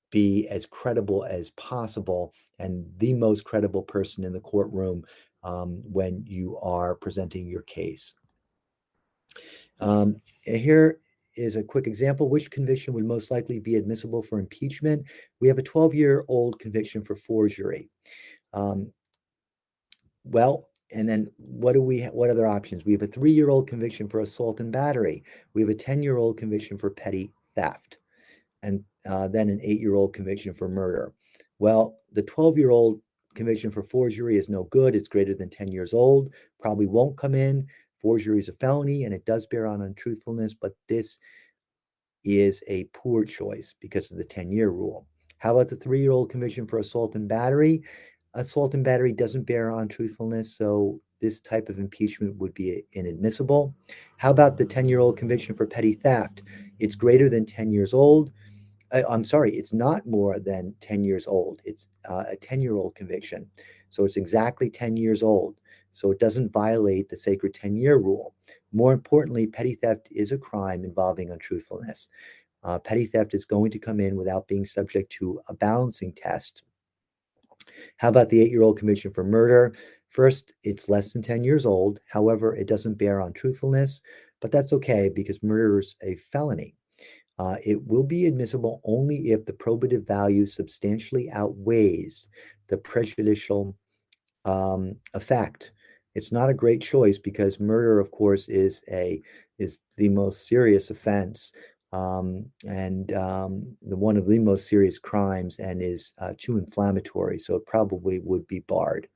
be as credible as possible and the most credible person in the courtroom um, when you are presenting your case. Um, here is a quick example. Which conviction would most likely be admissible for impeachment? We have a 12 year old conviction for forgery. Um, well, and then what do we what other options? We have a three-year-old conviction for assault and battery. We have a 10-year-old conviction for petty theft, and uh, then an eight-year-old conviction for murder. Well, the 12-year-old conviction for forgery is no good. It's greater than 10 years old. Probably won't come in. Forgery is a felony and it does bear on untruthfulness, but this is a poor choice because of the 10 year rule. How about the three year old conviction for assault and battery? Assault and battery doesn't bear on truthfulness, so this type of impeachment would be inadmissible. How about the 10 year old conviction for petty theft? It's greater than 10 years old. Uh, I'm sorry, it's not more than 10 years old. It's uh, a 10 year old conviction. So it's exactly 10 years old. So it doesn't violate the sacred 10 year rule. More importantly, petty theft is a crime involving untruthfulness. Uh, petty theft is going to come in without being subject to a balancing test. How about the eight year old conviction for murder? First, it's less than 10 years old. However, it doesn't bear on truthfulness, but that's okay because murder is a felony. Uh, it will be admissible only if the probative value substantially outweighs the prejudicial um, effect. It's not a great choice because murder, of course, is a is the most serious offense um, and um, the one of the most serious crimes and is uh, too inflammatory, so it probably would be barred.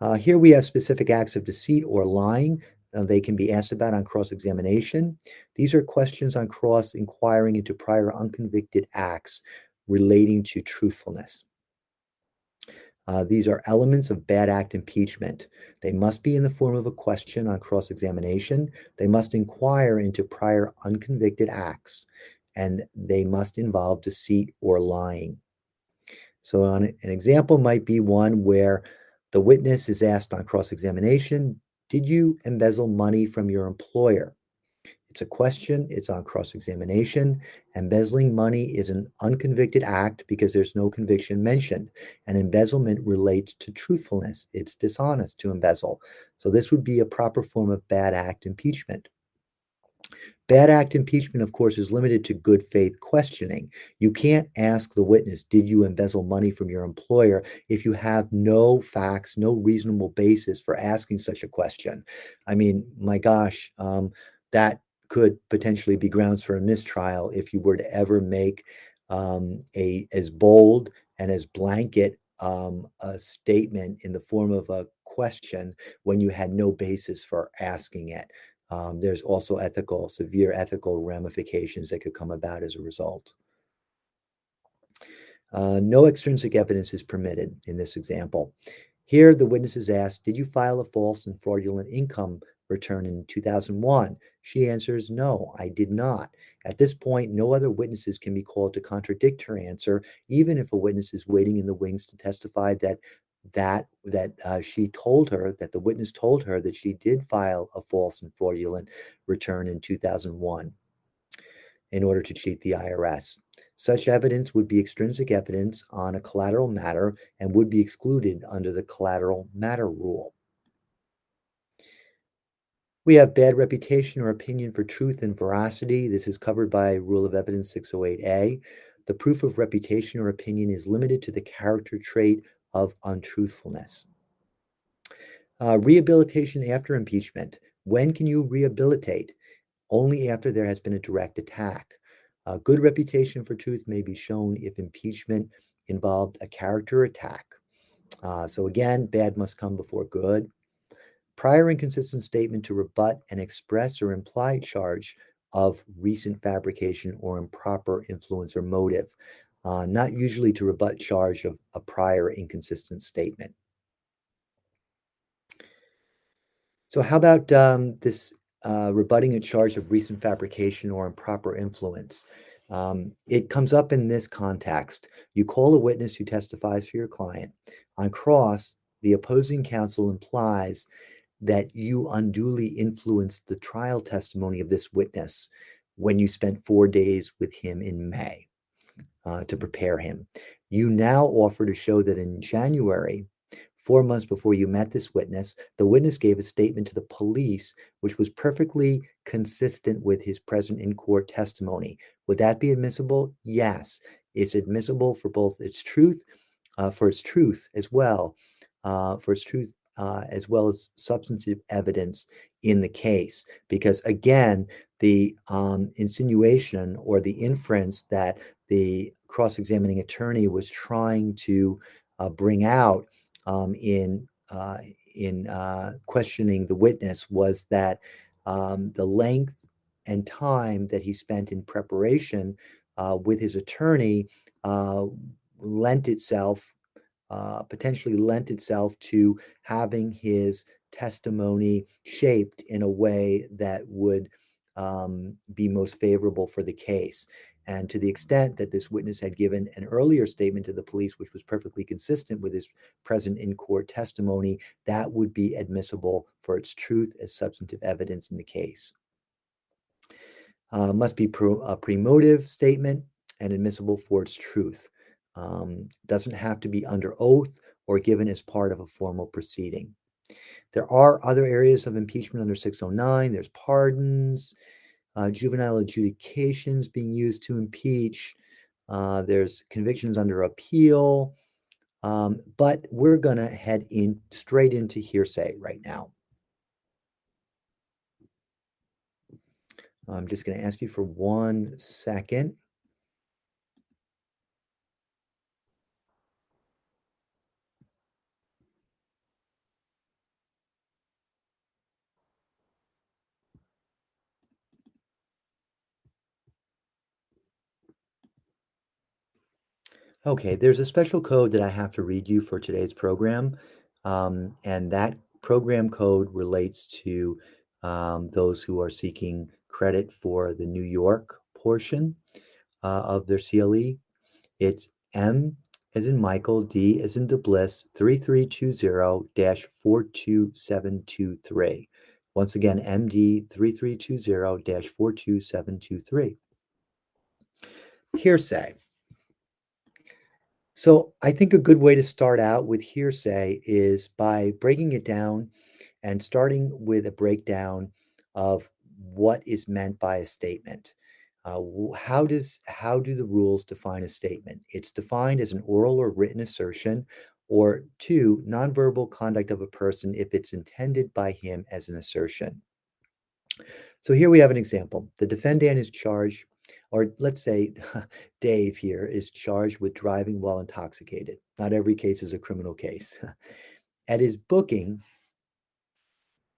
Uh, here we have specific acts of deceit or lying. Uh, they can be asked about on cross examination. These are questions on cross inquiring into prior unconvicted acts relating to truthfulness. Uh, these are elements of bad act impeachment. They must be in the form of a question on cross examination. They must inquire into prior unconvicted acts, and they must involve deceit or lying. So, an example might be one where the witness is asked on cross examination Did you embezzle money from your employer? It's a question, it's on cross examination. Embezzling money is an unconvicted act because there's no conviction mentioned. And embezzlement relates to truthfulness. It's dishonest to embezzle. So this would be a proper form of bad act impeachment. Bad act impeachment, of course, is limited to good faith questioning. You can't ask the witness, Did you embezzle money from your employer? if you have no facts, no reasonable basis for asking such a question. I mean, my gosh, um, that could potentially be grounds for a mistrial if you were to ever make um, a as bold and as blanket um, a statement in the form of a question when you had no basis for asking it. Um, there's also ethical, severe ethical ramifications that could come about as a result. Uh, no extrinsic evidence is permitted in this example. Here, the witness is asked, Did you file a false and fraudulent income return in 2001? She answers, No, I did not. At this point, no other witnesses can be called to contradict her answer, even if a witness is waiting in the wings to testify that that that uh, she told her that the witness told her that she did file a false and fraudulent return in 2001 in order to cheat the IRS. Such evidence would be extrinsic evidence on a collateral matter and would be excluded under the collateral matter rule. We have bad reputation or opinion for truth and veracity. This is covered by Rule of Evidence 608A. The proof of reputation or opinion is limited to the character trait of untruthfulness. Uh, rehabilitation after impeachment. When can you rehabilitate? Only after there has been a direct attack. A good reputation for truth may be shown if impeachment involved a character attack. Uh, so again, bad must come before good prior inconsistent statement to rebut an express or implied charge of recent fabrication or improper influence or motive, uh, not usually to rebut charge of a prior inconsistent statement. So, how about um, this uh, rebutting a charge of recent fabrication or improper influence? Um, it comes up in this context. You call a witness who testifies for your client. On cross, the opposing counsel implies that you unduly influenced the trial testimony of this witness when you spent four days with him in May uh, to prepare him. You now offer to show that in January, four months before you met this witness, the witness gave a statement to the police which was perfectly consistent with his present in court testimony. Would that be admissible? Yes. It's admissible for both its truth, uh, for its truth as well, uh, for its truth uh, as well as substantive evidence in the case. Because again, the um, insinuation or the inference that the cross examining attorney was trying to uh, bring out um, in, uh, in uh, questioning the witness was that um, the length and time that he spent in preparation uh, with his attorney uh, lent itself uh, potentially lent itself to having his testimony shaped in a way that would um, be most favorable for the case. And to the extent that this witness had given an earlier statement to the police, which was perfectly consistent with his present in court testimony, that would be admissible for its truth as substantive evidence in the case. Uh, must be pro, a premotive statement and admissible for its truth. Um, doesn't have to be under oath or given as part of a formal proceeding. There are other areas of impeachment under 609. There's pardons, uh, juvenile adjudications being used to impeach. Uh, there's convictions under appeal. Um, but we're going to head in straight into hearsay right now. I'm just going to ask you for one second. Okay, there's a special code that I have to read you for today's program. Um, and that program code relates to um, those who are seeking credit for the New York portion uh, of their CLE. It's M as in Michael, D as in DeBliss, 3320-42723. Once again, MD 3320-42723. Hearsay. So I think a good way to start out with hearsay is by breaking it down and starting with a breakdown of what is meant by a statement. Uh, how does how do the rules define a statement? It's defined as an oral or written assertion, or two, nonverbal conduct of a person if it's intended by him as an assertion. So here we have an example. The defendant is charged or let's say [laughs] Dave here is charged with driving while intoxicated. Not every case is a criminal case. [laughs] At his booking,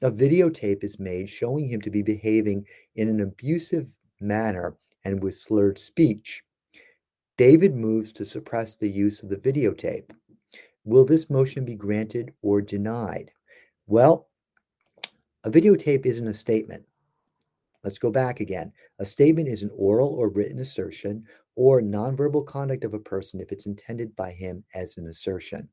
a videotape is made showing him to be behaving in an abusive manner and with slurred speech. David moves to suppress the use of the videotape. Will this motion be granted or denied? Well, a videotape isn't a statement. Let's go back again. A statement is an oral or written assertion or nonverbal conduct of a person if it's intended by him as an assertion.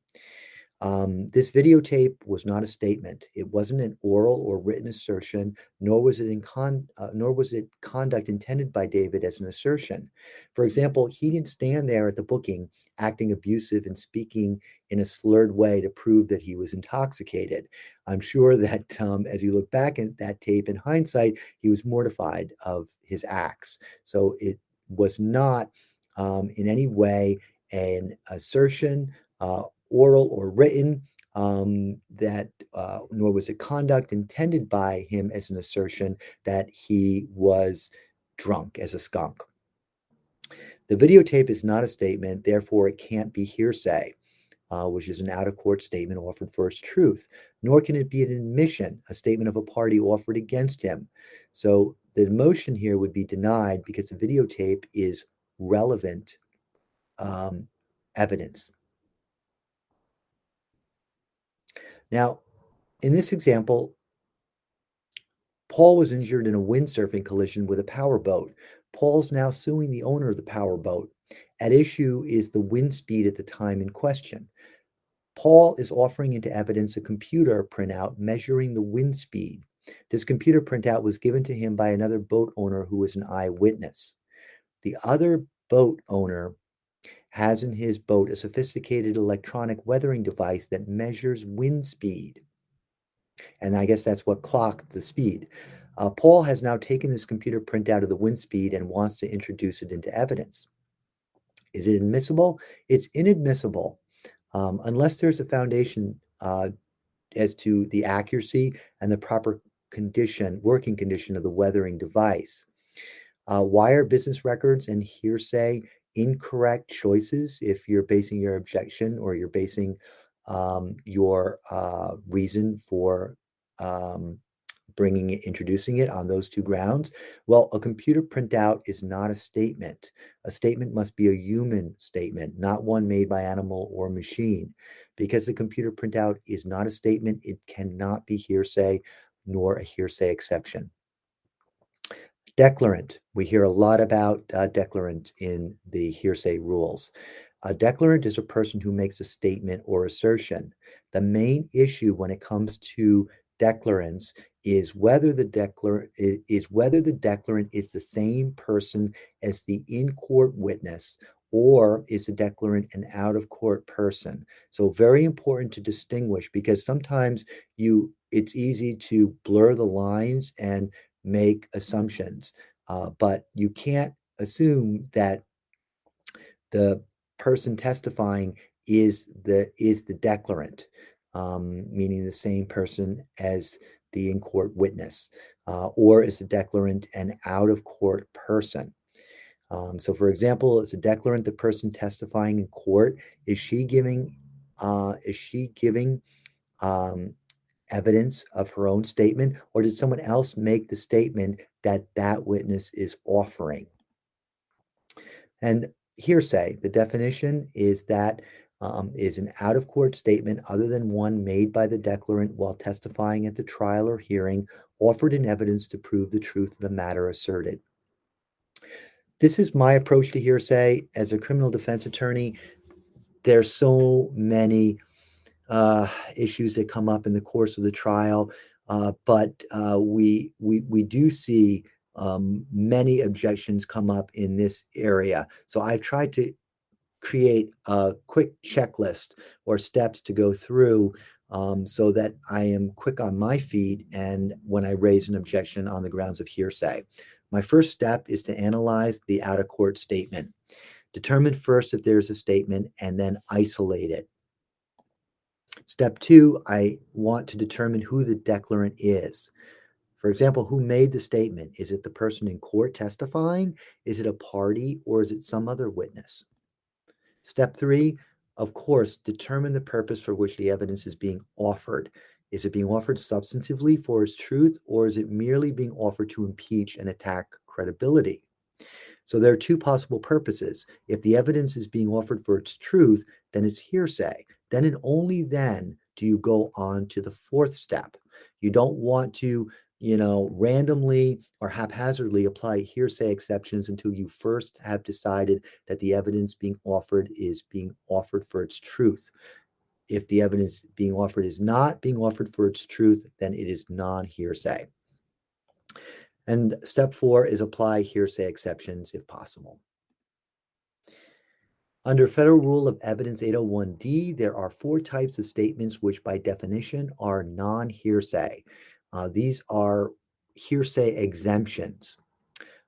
Um, this videotape was not a statement. It wasn't an oral or written assertion, nor was it in con, uh, nor was it conduct intended by David as an assertion. For example, he didn't stand there at the booking acting abusive and speaking in a slurred way to prove that he was intoxicated. I'm sure [laughs] that um, as you look back at that tape in hindsight, he was mortified of his acts. So it was not um, in any way an assertion uh, oral or written, um, that uh, nor was it conduct intended by him as an assertion that he was drunk as a skunk. The videotape is not a statement, therefore it can't be hearsay, uh, which is an out of court statement offered for its truth, nor can it be an admission, a statement of a party offered against him. So the motion here would be denied because the videotape is relevant um, evidence. Now, in this example, Paul was injured in a windsurfing collision with a powerboat. Paul's now suing the owner of the powerboat. At issue is the wind speed at the time in question. Paul is offering into evidence a computer printout measuring the wind speed. This computer printout was given to him by another boat owner who was an eyewitness. The other boat owner has in his boat a sophisticated electronic weathering device that measures wind speed. And I guess that's what clocked the speed. Uh, Paul has now taken this computer printout of the wind speed and wants to introduce it into evidence. Is it admissible? It's inadmissible um, unless there's a foundation uh, as to the accuracy and the proper condition, working condition of the weathering device. Uh, why are business records and hearsay incorrect choices if you're basing your objection or you're basing um, your uh, reason for um, bringing it, introducing it on those two grounds? Well, a computer printout is not a statement. A statement must be a human statement, not one made by animal or machine. Because the computer printout is not a statement, it cannot be hearsay nor a hearsay exception. Declarant. We hear a lot about uh, declarant in the hearsay rules. A declarant is a person who makes a statement or assertion. The main issue when it comes to declarants is whether the declarant is whether the declarant is the same person as the in-court witness or is the declarant an out of court person. So very important to distinguish because sometimes you it's easy to blur the lines and make assumptions, uh, but you can't assume that the person testifying is the is the declarant, um, meaning the same person as the in court witness, uh, or is the declarant an out of court person. Um, so, for example, is a declarant the person testifying in court? Is she giving? Uh, is she giving um, evidence of her own statement, or did someone else make the statement that that witness is offering? And hearsay, the definition is that um, is an out of court statement other than one made by the declarant while testifying at the trial or hearing, offered in evidence to prove the truth of the matter asserted. This is my approach to hearsay as a criminal defense attorney. There's so many uh, issues that come up in the course of the trial. Uh, but uh, we, we, we do see um, many objections come up in this area. So I've tried to create a quick checklist or steps to go through um, so that I am quick on my feet and when I raise an objection on the grounds of hearsay. My first step is to analyze the out of court statement. Determine first if there's a statement and then isolate it. Step two, I want to determine who the declarant is. For example, who made the statement? Is it the person in court testifying? Is it a party or is it some other witness? Step three, of course, determine the purpose for which the evidence is being offered. Is it being offered substantively for its truth or is it merely being offered to impeach and attack credibility? So there are two possible purposes. If the evidence is being offered for its truth, then it's hearsay then and only then do you go on to the fourth step. You don't want to, you know, randomly or haphazardly apply hearsay exceptions until you first have decided that the evidence being offered is being offered for its truth. If the evidence being offered is not being offered for its truth, then it is non hearsay. And step four is apply hearsay exceptions if possible. Under Federal Rule of Evidence 801D, there are four types of statements which, by definition, are non hearsay. Uh, these are hearsay exemptions.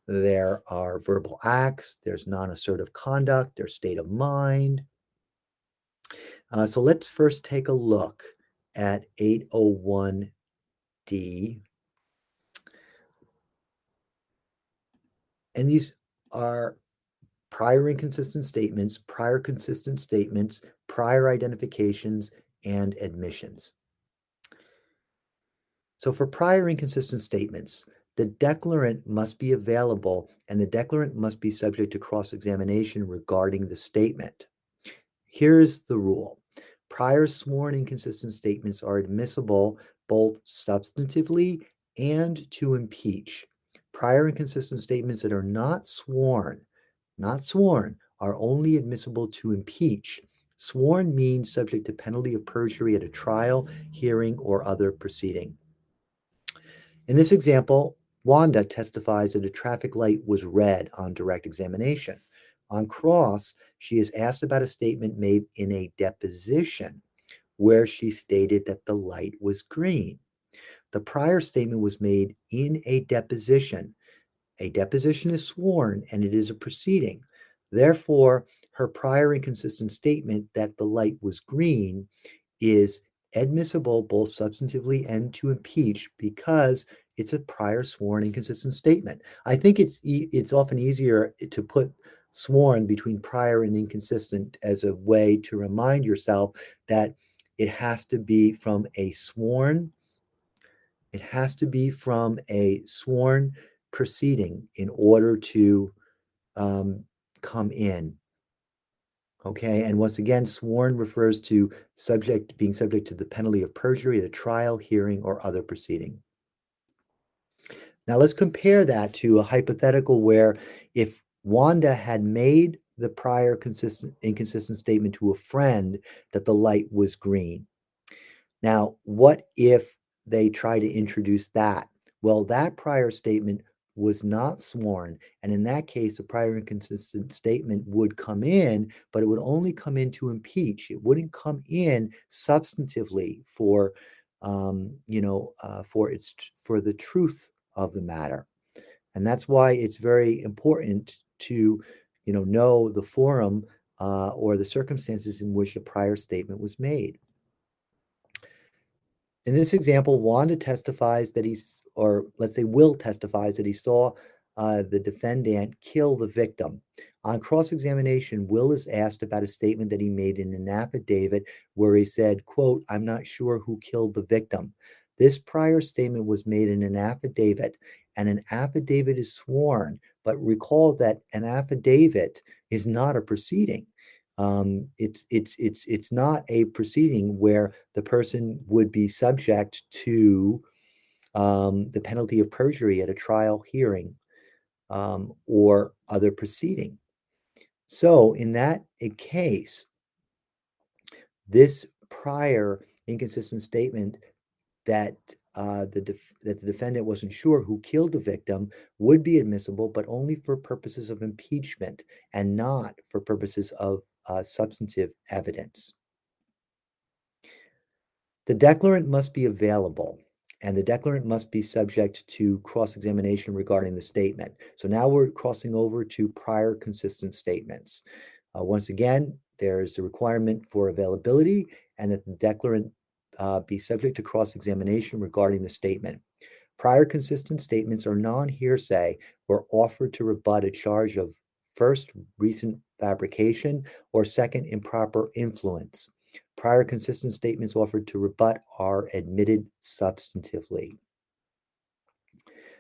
There are verbal acts, there's non assertive conduct, there's state of mind. Uh, so let's first take a look at 801D. And these are prior inconsistent statements, prior consistent statements, prior identifications, and admissions. So for prior inconsistent statements, the declarant must be available and the declarant must be subject to cross-examination regarding the statement. Here's the rule. Prior sworn inconsistent statements are admissible both substantively and to impeach. Prior inconsistent statements that are not sworn not sworn, are only admissible to impeach. Sworn means subject to penalty of perjury at a trial, hearing, or other proceeding. In this example, Wanda testifies that a traffic light was red on direct examination. On cross, she is asked about a statement made in a deposition where she stated that the light was green. The prior statement was made in a deposition a deposition is sworn and it is a proceeding. Therefore, her prior inconsistent statement that the light was green is admissible both substantively and to impeach because it's a prior sworn inconsistent statement. I think it's it's often easier to put sworn between prior and inconsistent as a way to remind yourself that it has to be from a sworn it has to be from a sworn proceeding in order to um, come in. Okay, and once again, sworn refers to subject being subject to the penalty of perjury at a trial, hearing, or other proceeding. Now let's compare that to a hypothetical where if Wanda had made the prior consistent inconsistent statement to a friend that the light was green. Now, what if they try to introduce that? Well, that prior statement was not sworn. And in that case, a prior inconsistent statement would come in, but it would only come in to impeach. It wouldn't come in substantively for, um, you know, uh, for its for the truth of the matter. And that's why it's very important to, you know, know the forum uh, or the circumstances in which a prior statement was made. In this example, Wanda testifies that he's, or let's say Will testifies that he saw uh, the defendant kill the victim. On cross examination, Will is asked about a statement that he made in an affidavit where he said, quote, I'm not sure who killed the victim. This prior statement was made in an affidavit, and an affidavit is sworn. But recall that an affidavit is not a proceeding um, it's it's it's it's not a proceeding where the person would be subject to um, the penalty of perjury at a trial hearing um, or other proceeding. So in that case, this prior inconsistent statement that uh, the def- that the defendant wasn't sure who killed the victim would be admissible, but only for purposes of impeachment and not for purposes of uh, substantive evidence. The declarant must be available and the declarant must be subject to cross examination regarding the statement. So now we're crossing over to prior consistent statements. Uh, once again, there's a requirement for availability and that the declarant uh, be subject to cross examination regarding the statement. Prior consistent statements are non hearsay were offered to rebut a charge of first, recent fabrication, or second, improper influence. Prior consistent statements offered to rebut are admitted substantively.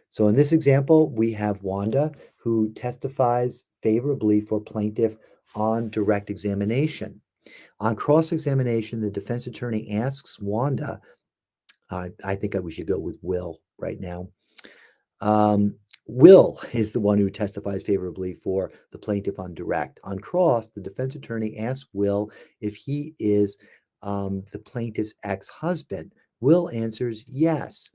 So in this example, we have Wanda who testifies favorably for plaintiff on direct examination. On cross examination, the defense attorney asks Wanda, uh, I think we should go with Will right now. Um, Will is the one who testifies favorably for the plaintiff on direct. On cross, the defense attorney asks Will if he is um, the plaintiff's ex husband. Will answers yes.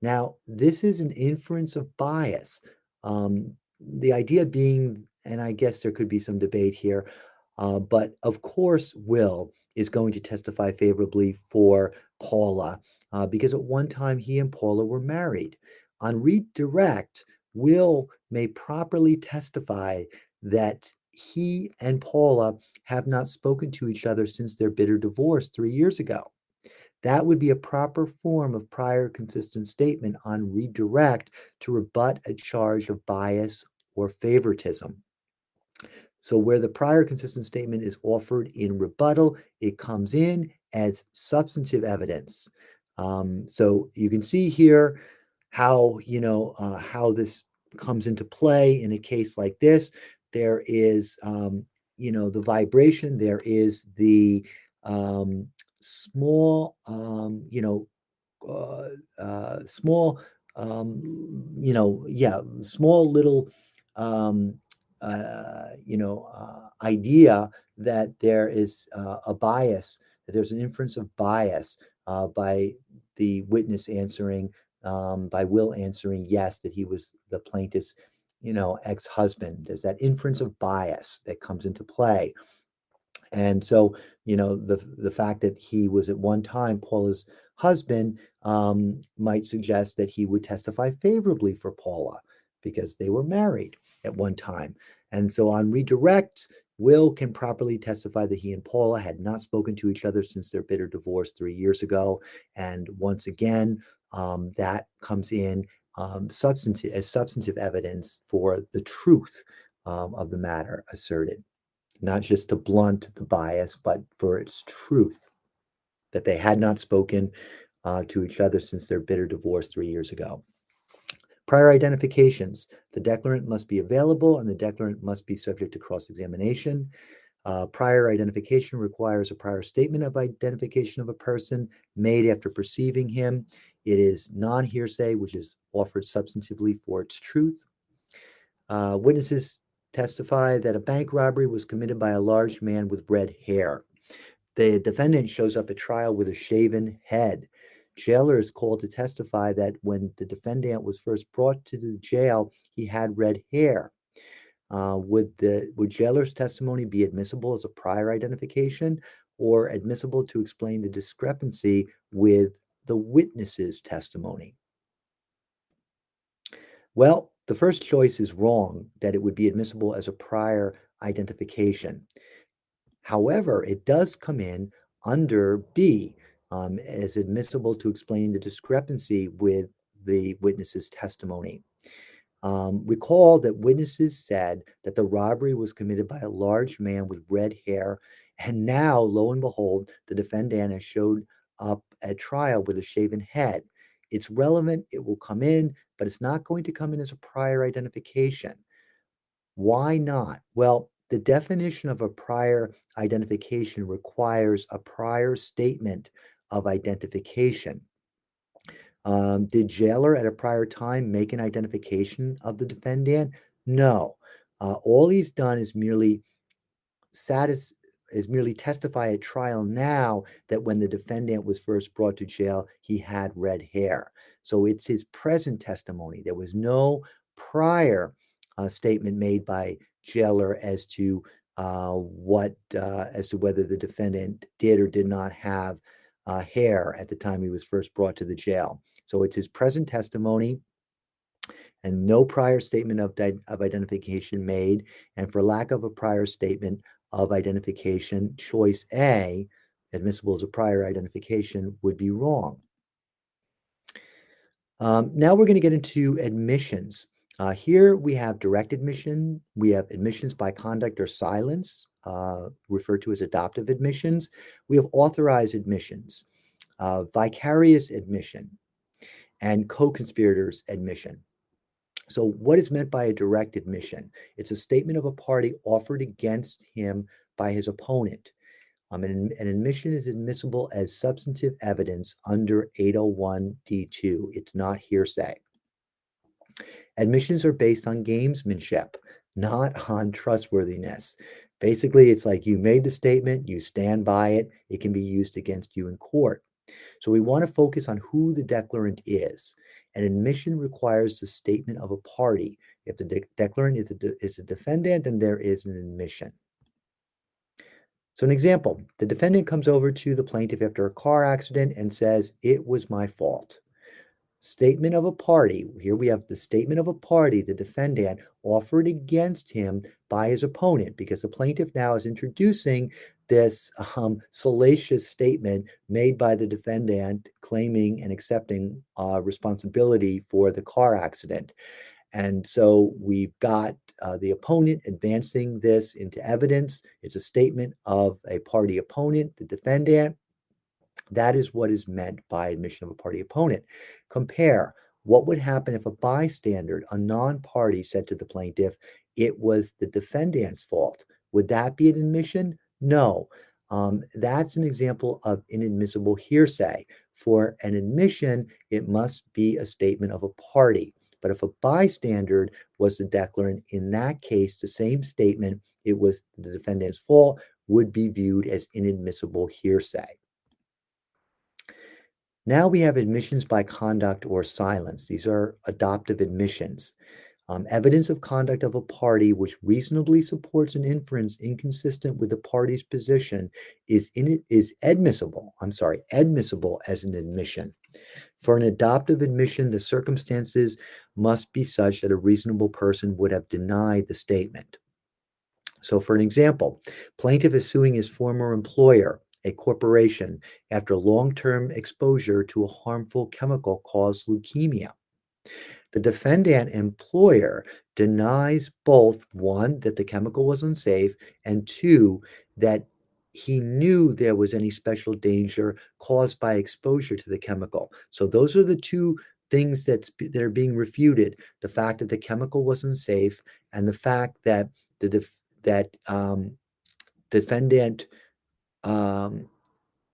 Now, this is an inference of bias. Um, the idea being, and I guess there could be some debate here, uh, but of course, Will is going to testify favorably for Paula uh, because at one time he and Paula were married. On redirect, Will may properly testify that he and Paula have not spoken to each other since their bitter divorce three years ago. That would be a proper form of prior consistent statement on redirect to rebut a charge of bias or favoritism. So, where the prior consistent statement is offered in rebuttal, it comes in as substantive evidence. Um, so, you can see here how you know uh, how this comes into play in a case like this. There is um, you know the vibration. There is the um, small um, you know uh, uh, small um, you know yeah small little um, uh, you know uh, idea that there is uh, a bias that there's an inference of bias by the witness answering um, by Will answering yes, that he was the plaintiff's, you know, ex-husband. There's that inference of bias that comes into play. And so, you know, the the fact that he was at one time Paula's husband um, might suggest that he would testify favorably for Paula because they were married at one time. And so on redirect, Will can properly testify that he and Paula had not spoken to each other since their bitter divorce three years ago. And once again, um, that comes in um, substantive as substantive evidence for the truth um, of the matter asserted, not just to blunt the bias, but for its truth that they had not spoken uh, to each other since their bitter divorce three years ago. Prior identifications. The declarant must be available and the declarant must be subject to cross examination. Uh, prior identification requires a prior statement of identification of a person made after perceiving him. It is non hearsay, which is offered substantively for its truth. Uh, witnesses testify that a bank robbery was committed by a large man with red hair. The defendant shows up at trial with a shaven head. Jailer is called to testify that when the defendant was first brought to the jail, he had red hair. Uh, would the would jailer's testimony be admissible as a prior identification or admissible to explain the discrepancy with the witness's testimony? Well, the first choice is wrong that it would be admissible as a prior identification. However, it does come in under B um, as admissible to explain the discrepancy with the witness's testimony. Um, recall that witnesses said that the robbery was committed by a large man with red hair, and now, lo and behold, the defendant has showed up at trial with a shaven head. It's relevant, it will come in, but it's not going to come in as a prior identification. Why not? Well, the definition of a prior identification requires a prior statement of identification. Um, did jailer at a prior time make an identification of the defendant? No. Uh, all he's done is merely satis- is merely testify at trial now that when the defendant was first brought to jail, he had red hair. So it's his present testimony. There was no prior uh, statement made by jailer as to uh, what uh, as to whether the defendant did or did not have uh, hair at the time he was first brought to the jail. So it's his present testimony and no prior statement of, of identification made. And for lack of a prior statement of identification, choice A, admissible as a prior identification, would be wrong. Um, now we're going to get into admissions. Uh, here we have direct admission, we have admissions by conduct or silence, uh, referred to as adoptive admissions. We have authorized admissions, uh, vicarious admission, and co conspirators admission. So, what is meant by a direct admission? It's a statement of a party offered against him by his opponent. Um, an, an admission is admissible as substantive evidence under 801 D2. It's not hearsay. Admissions are based on gamesmanship, not on trustworthiness. Basically, it's like you made the statement, you stand by it, it can be used against you in court. So we want to focus on who the declarant is. An admission requires the statement of a party. If the de- declarant is a, de- is a defendant, then there is an admission. So, an example the defendant comes over to the plaintiff after a car accident and says, It was my fault statement of a party. Here we have the statement of a party, the defendant offered against him by his opponent, because the plaintiff now is introducing this um, salacious statement made by the defendant claiming and accepting uh, responsibility for the car accident. And so we've got uh, the opponent advancing this into evidence. It's a statement of a party opponent, the defendant, that is what is meant by admission of a party opponent. Compare what would happen if a bystander, a non party, said to the plaintiff, it was the defendant's fault. Would that be an admission? No. Um, that's an example of inadmissible hearsay. For an admission, it must be a statement of a party. But if a bystander was the declarant, in that case, the same statement, it was the defendant's fault, would be viewed as inadmissible hearsay. Now we have admissions by conduct or silence. These are adoptive admissions. Um, evidence of conduct of a party which reasonably supports an inference inconsistent with the party's position is in it is admissible. I'm sorry, admissible as an admission. For an adoptive admission, the circumstances must be such that a reasonable person would have denied the statement. So, for an example, plaintiff is suing his former employer a corporation after long term exposure to a harmful chemical caused leukemia. The defendant employer denies both one, that the chemical was unsafe, and two, that he knew there was any special danger caused by exposure to the chemical. So those are the two things that's that are being refuted: the fact that the chemical wasn't safe, and the fact that the def, that um, defendant um,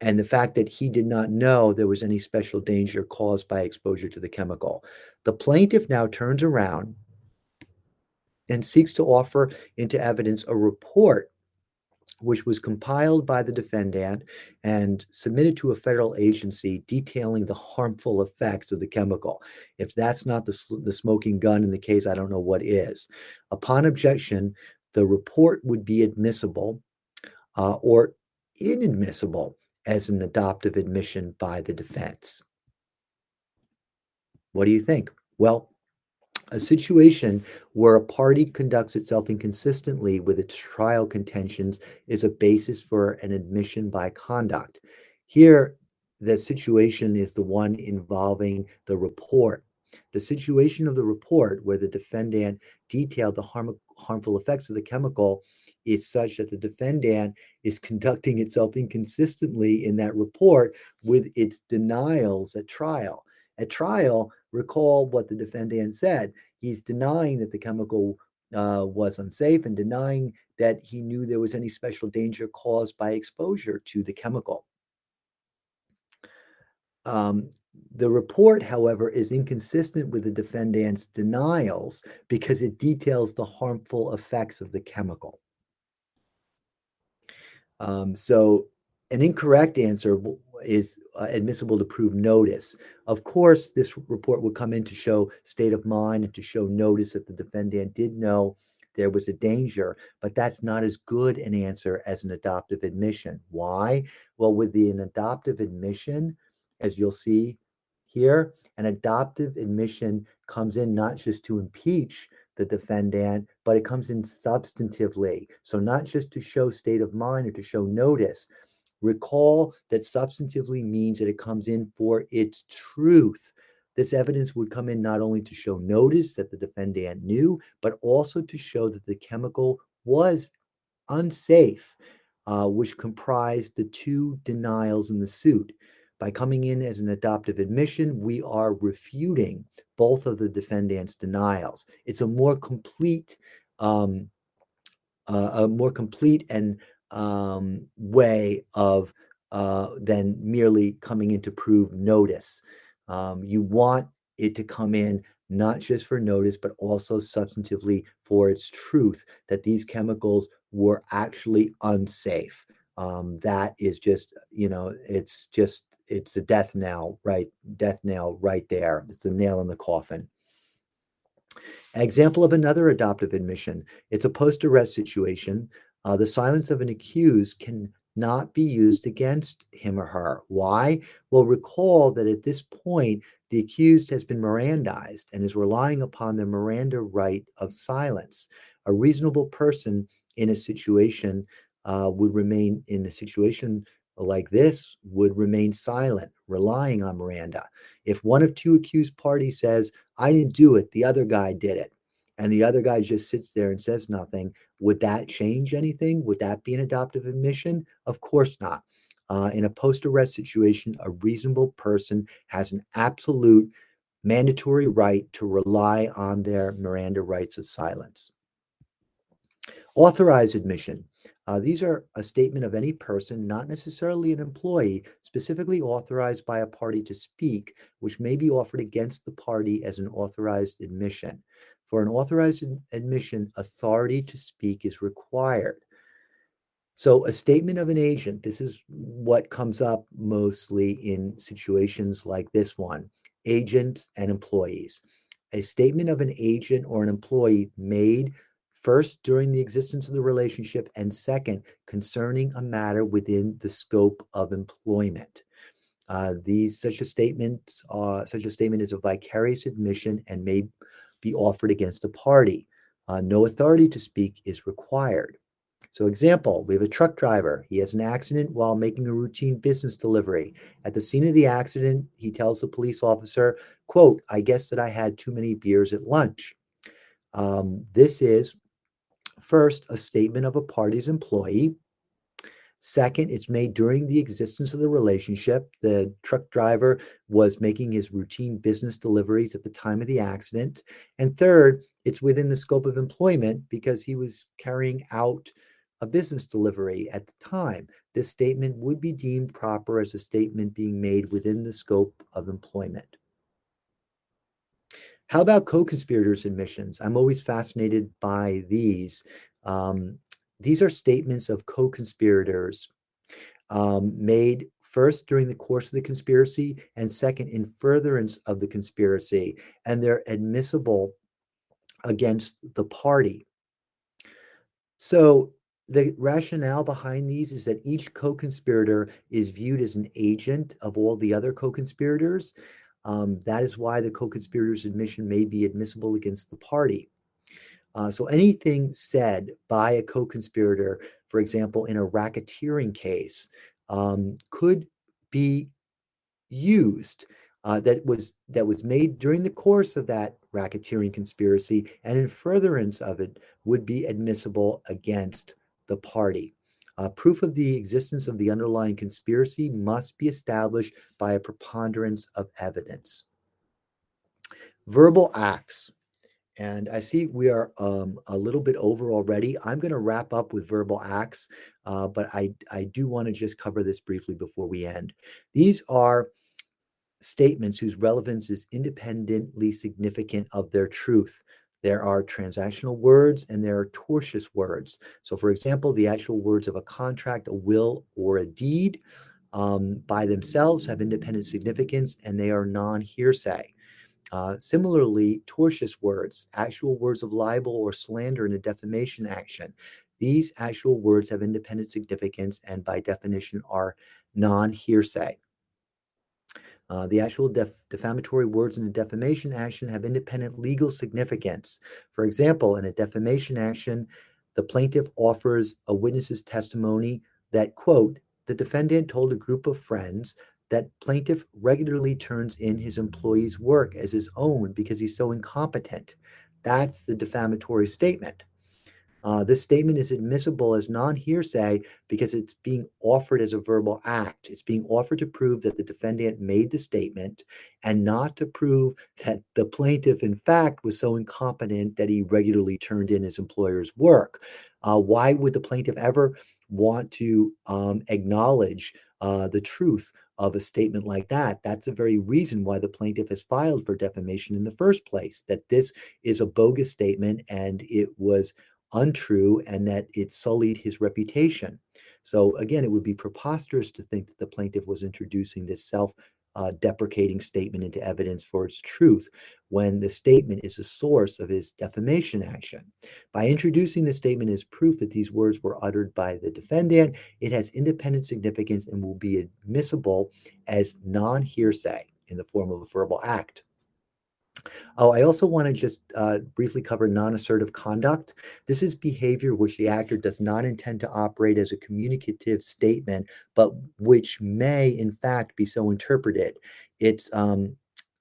and the fact that he did not know there was any special danger caused by exposure to the chemical. The plaintiff now turns around and seeks to offer into evidence a report which was compiled by the defendant and submitted to a federal agency detailing the harmful effects of the chemical. If that's not the, the smoking gun in the case, I don't know what is. Upon objection, the report would be admissible uh, or inadmissible as an adoptive admission by the defense. What do you think? Well, a situation where a party conducts itself inconsistently with its trial contentions is a basis for an admission by conduct. Here, the situation is the one involving the report. The situation of the report, where the defendant detailed the harm, harmful effects of the chemical, is such that the defendant is conducting itself inconsistently in that report with its denials at trial. At trial, recall what the defendant said. He's denying that the chemical uh, was unsafe and denying that he knew there was any special danger caused by exposure to the chemical. Um, the report, however, is inconsistent with the defendant's denials because it details the harmful effects of the chemical. Um, so an incorrect answer is uh, admissible to prove notice. Of course, this report would come in to show state of mind and to show notice that the defendant did know there was a danger, but that's not as good an answer as an adoptive admission. Why? Well, with the an adoptive admission, as you'll see here, an adoptive admission comes in not just to impeach the defendant, but it comes in substantively. So, not just to show state of mind or to show notice. Recall that substantively means that it comes in for its truth. This evidence would come in not only to show notice that the defendant knew, but also to show that the chemical was unsafe, uh, which comprised the two denials in the suit. By coming in as an adoptive admission, we are refuting both of the defendant's denials. It's a more complete, um, uh, a more complete and um, way of uh, than merely coming in to prove notice. Um, you want it to come in not just for notice, but also substantively for its truth that these chemicals were actually unsafe. Um, that is just, you know, it's just it's a death knell, right? Death knell right there. It's the nail in the coffin. Example of another adoptive admission. It's a post-arrest situation. Uh, the silence of an accused can not be used against him or her. Why? Well, recall that at this point, the accused has been Mirandized and is relying upon the Miranda right of silence. A reasonable person in a situation uh, would remain in a situation like this would remain silent, relying on Miranda. If one of two accused parties says, I didn't do it, the other guy did it, and the other guy just sits there and says nothing, would that change anything? Would that be an adoptive admission? Of course not. Uh, in a post arrest situation, a reasonable person has an absolute mandatory right to rely on their Miranda rights of silence. Authorized admission. Uh, these are a statement of any person, not necessarily an employee, specifically authorized by a party to speak, which may be offered against the party as an authorized admission. For an authorized admission, authority to speak is required. So, a statement of an agent, this is what comes up mostly in situations like this one agents and employees. A statement of an agent or an employee made First, during the existence of the relationship, and second, concerning a matter within the scope of employment. Uh, these such a statement, uh, such a statement is a vicarious admission and may be offered against a party. Uh, no authority to speak is required. So, example, we have a truck driver. He has an accident while making a routine business delivery. At the scene of the accident, he tells the police officer, "quote I guess that I had too many beers at lunch." Um, this is First, a statement of a party's employee. Second, it's made during the existence of the relationship. The truck driver was making his routine business deliveries at the time of the accident. And third, it's within the scope of employment because he was carrying out a business delivery at the time. This statement would be deemed proper as a statement being made within the scope of employment. How about co-conspirators admissions? I'm always fascinated by these. Um, these are statements of co-conspirators um, made first during the course of the conspiracy and second in furtherance of the conspiracy, and they're admissible against the party. So the rationale behind these is that each co-conspirator is viewed as an agent of all the other co-conspirators. Um, that is why the co-conspirator's admission may be admissible against the party. Uh, so anything said by a co-conspirator, for example, in a racketeering case, um, could be used uh, that was that was made during the course of that racketeering conspiracy and in furtherance of it would be admissible against the party. Uh, proof of the existence of the underlying conspiracy must be established by a preponderance of evidence. Verbal acts. And I see we are um, a little bit over already. I'm going to wrap up with verbal acts, uh, but I, I do want to just cover this briefly before we end. These are statements whose relevance is independently significant of their truth. There are transactional words and there are tortious words. So, for example, the actual words of a contract, a will, or a deed um, by themselves have independent significance and they are non hearsay. Uh, similarly, tortious words, actual words of libel or slander in a defamation action, these actual words have independent significance and by definition are non hearsay. Uh, the actual def defamatory words in a defamation action have independent legal significance. For example, in a defamation action, the plaintiff offers a witness's testimony that, quote, the defendant told a group of friends that plaintiff regularly turns in his employee's work as his own because he's so incompetent. That's the defamatory statement. Uh, this statement is admissible as non hearsay because it's being offered as a verbal act. It's being offered to prove that the defendant made the statement and not to prove that the plaintiff, in fact, was so incompetent that he regularly turned in his employer's work. Uh, why would the plaintiff ever want to um, acknowledge uh, the truth of a statement like that. That's the very reason why the plaintiff has filed for defamation in the first place, that this is a bogus statement and it was untrue and that it sullied his reputation. So again, it would be preposterous to think that the plaintiff was introducing this self uh, deprecating statement into evidence for its truth when the statement is a source of his defamation action. By introducing the statement as proof that these words were uttered by the defendant, it has independent significance and will be admissible as non hearsay in the form of a verbal act. Oh, I also want to just uh, briefly cover non-assertive conduct. This is behavior which the actor does not intend to operate as a communicative statement, but which may, in fact, be so interpreted. It's um,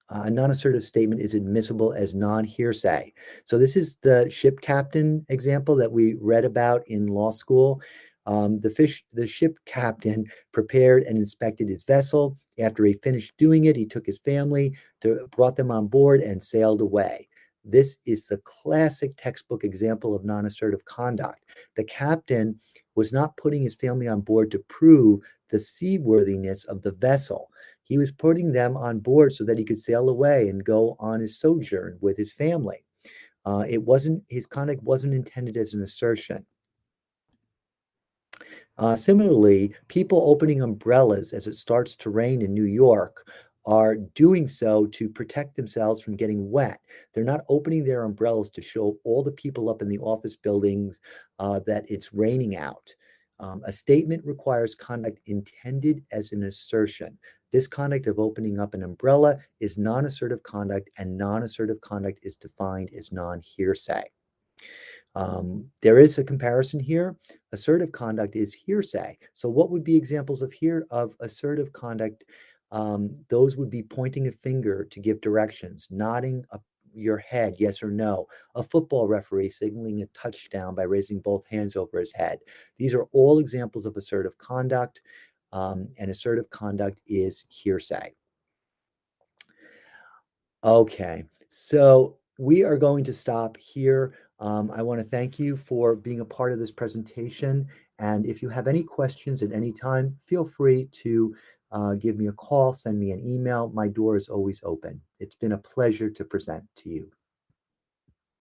a non-assertive statement is admissible as non-hearsay. So this is the ship captain example that we read about in law school. Um, the fish, the ship captain prepared and inspected his vessel. After he finished doing it, he took his family, to, brought them on board, and sailed away. This is the classic textbook example of non-assertive conduct. The captain was not putting his family on board to prove the seaworthiness of the vessel. He was putting them on board so that he could sail away and go on his sojourn with his family. Uh, it wasn't his conduct wasn't intended as an assertion. Uh, similarly, people opening umbrellas as it starts to rain in New York are doing so to protect themselves from getting wet. They're not opening their umbrellas to show all the people up in the office buildings uh, that it's raining out. Um, a statement requires conduct intended as an assertion. This conduct of opening up an umbrella is non assertive conduct, and non assertive conduct is defined as non hearsay. Um, there is a comparison here. Assertive conduct is hearsay. So, what would be examples of here of assertive conduct? Um, those would be pointing a finger to give directions, nodding, a, your head, yes or no. A football referee signaling a touchdown by raising both hands over his head. These are all examples of assertive conduct, um, and assertive conduct is hearsay. Okay, so we are going to stop here. Um, I want to thank you for being a part of this presentation. And if you have any questions at any time, feel free to uh, give me a call, send me an email. My door is always open. It's been a pleasure to present to you.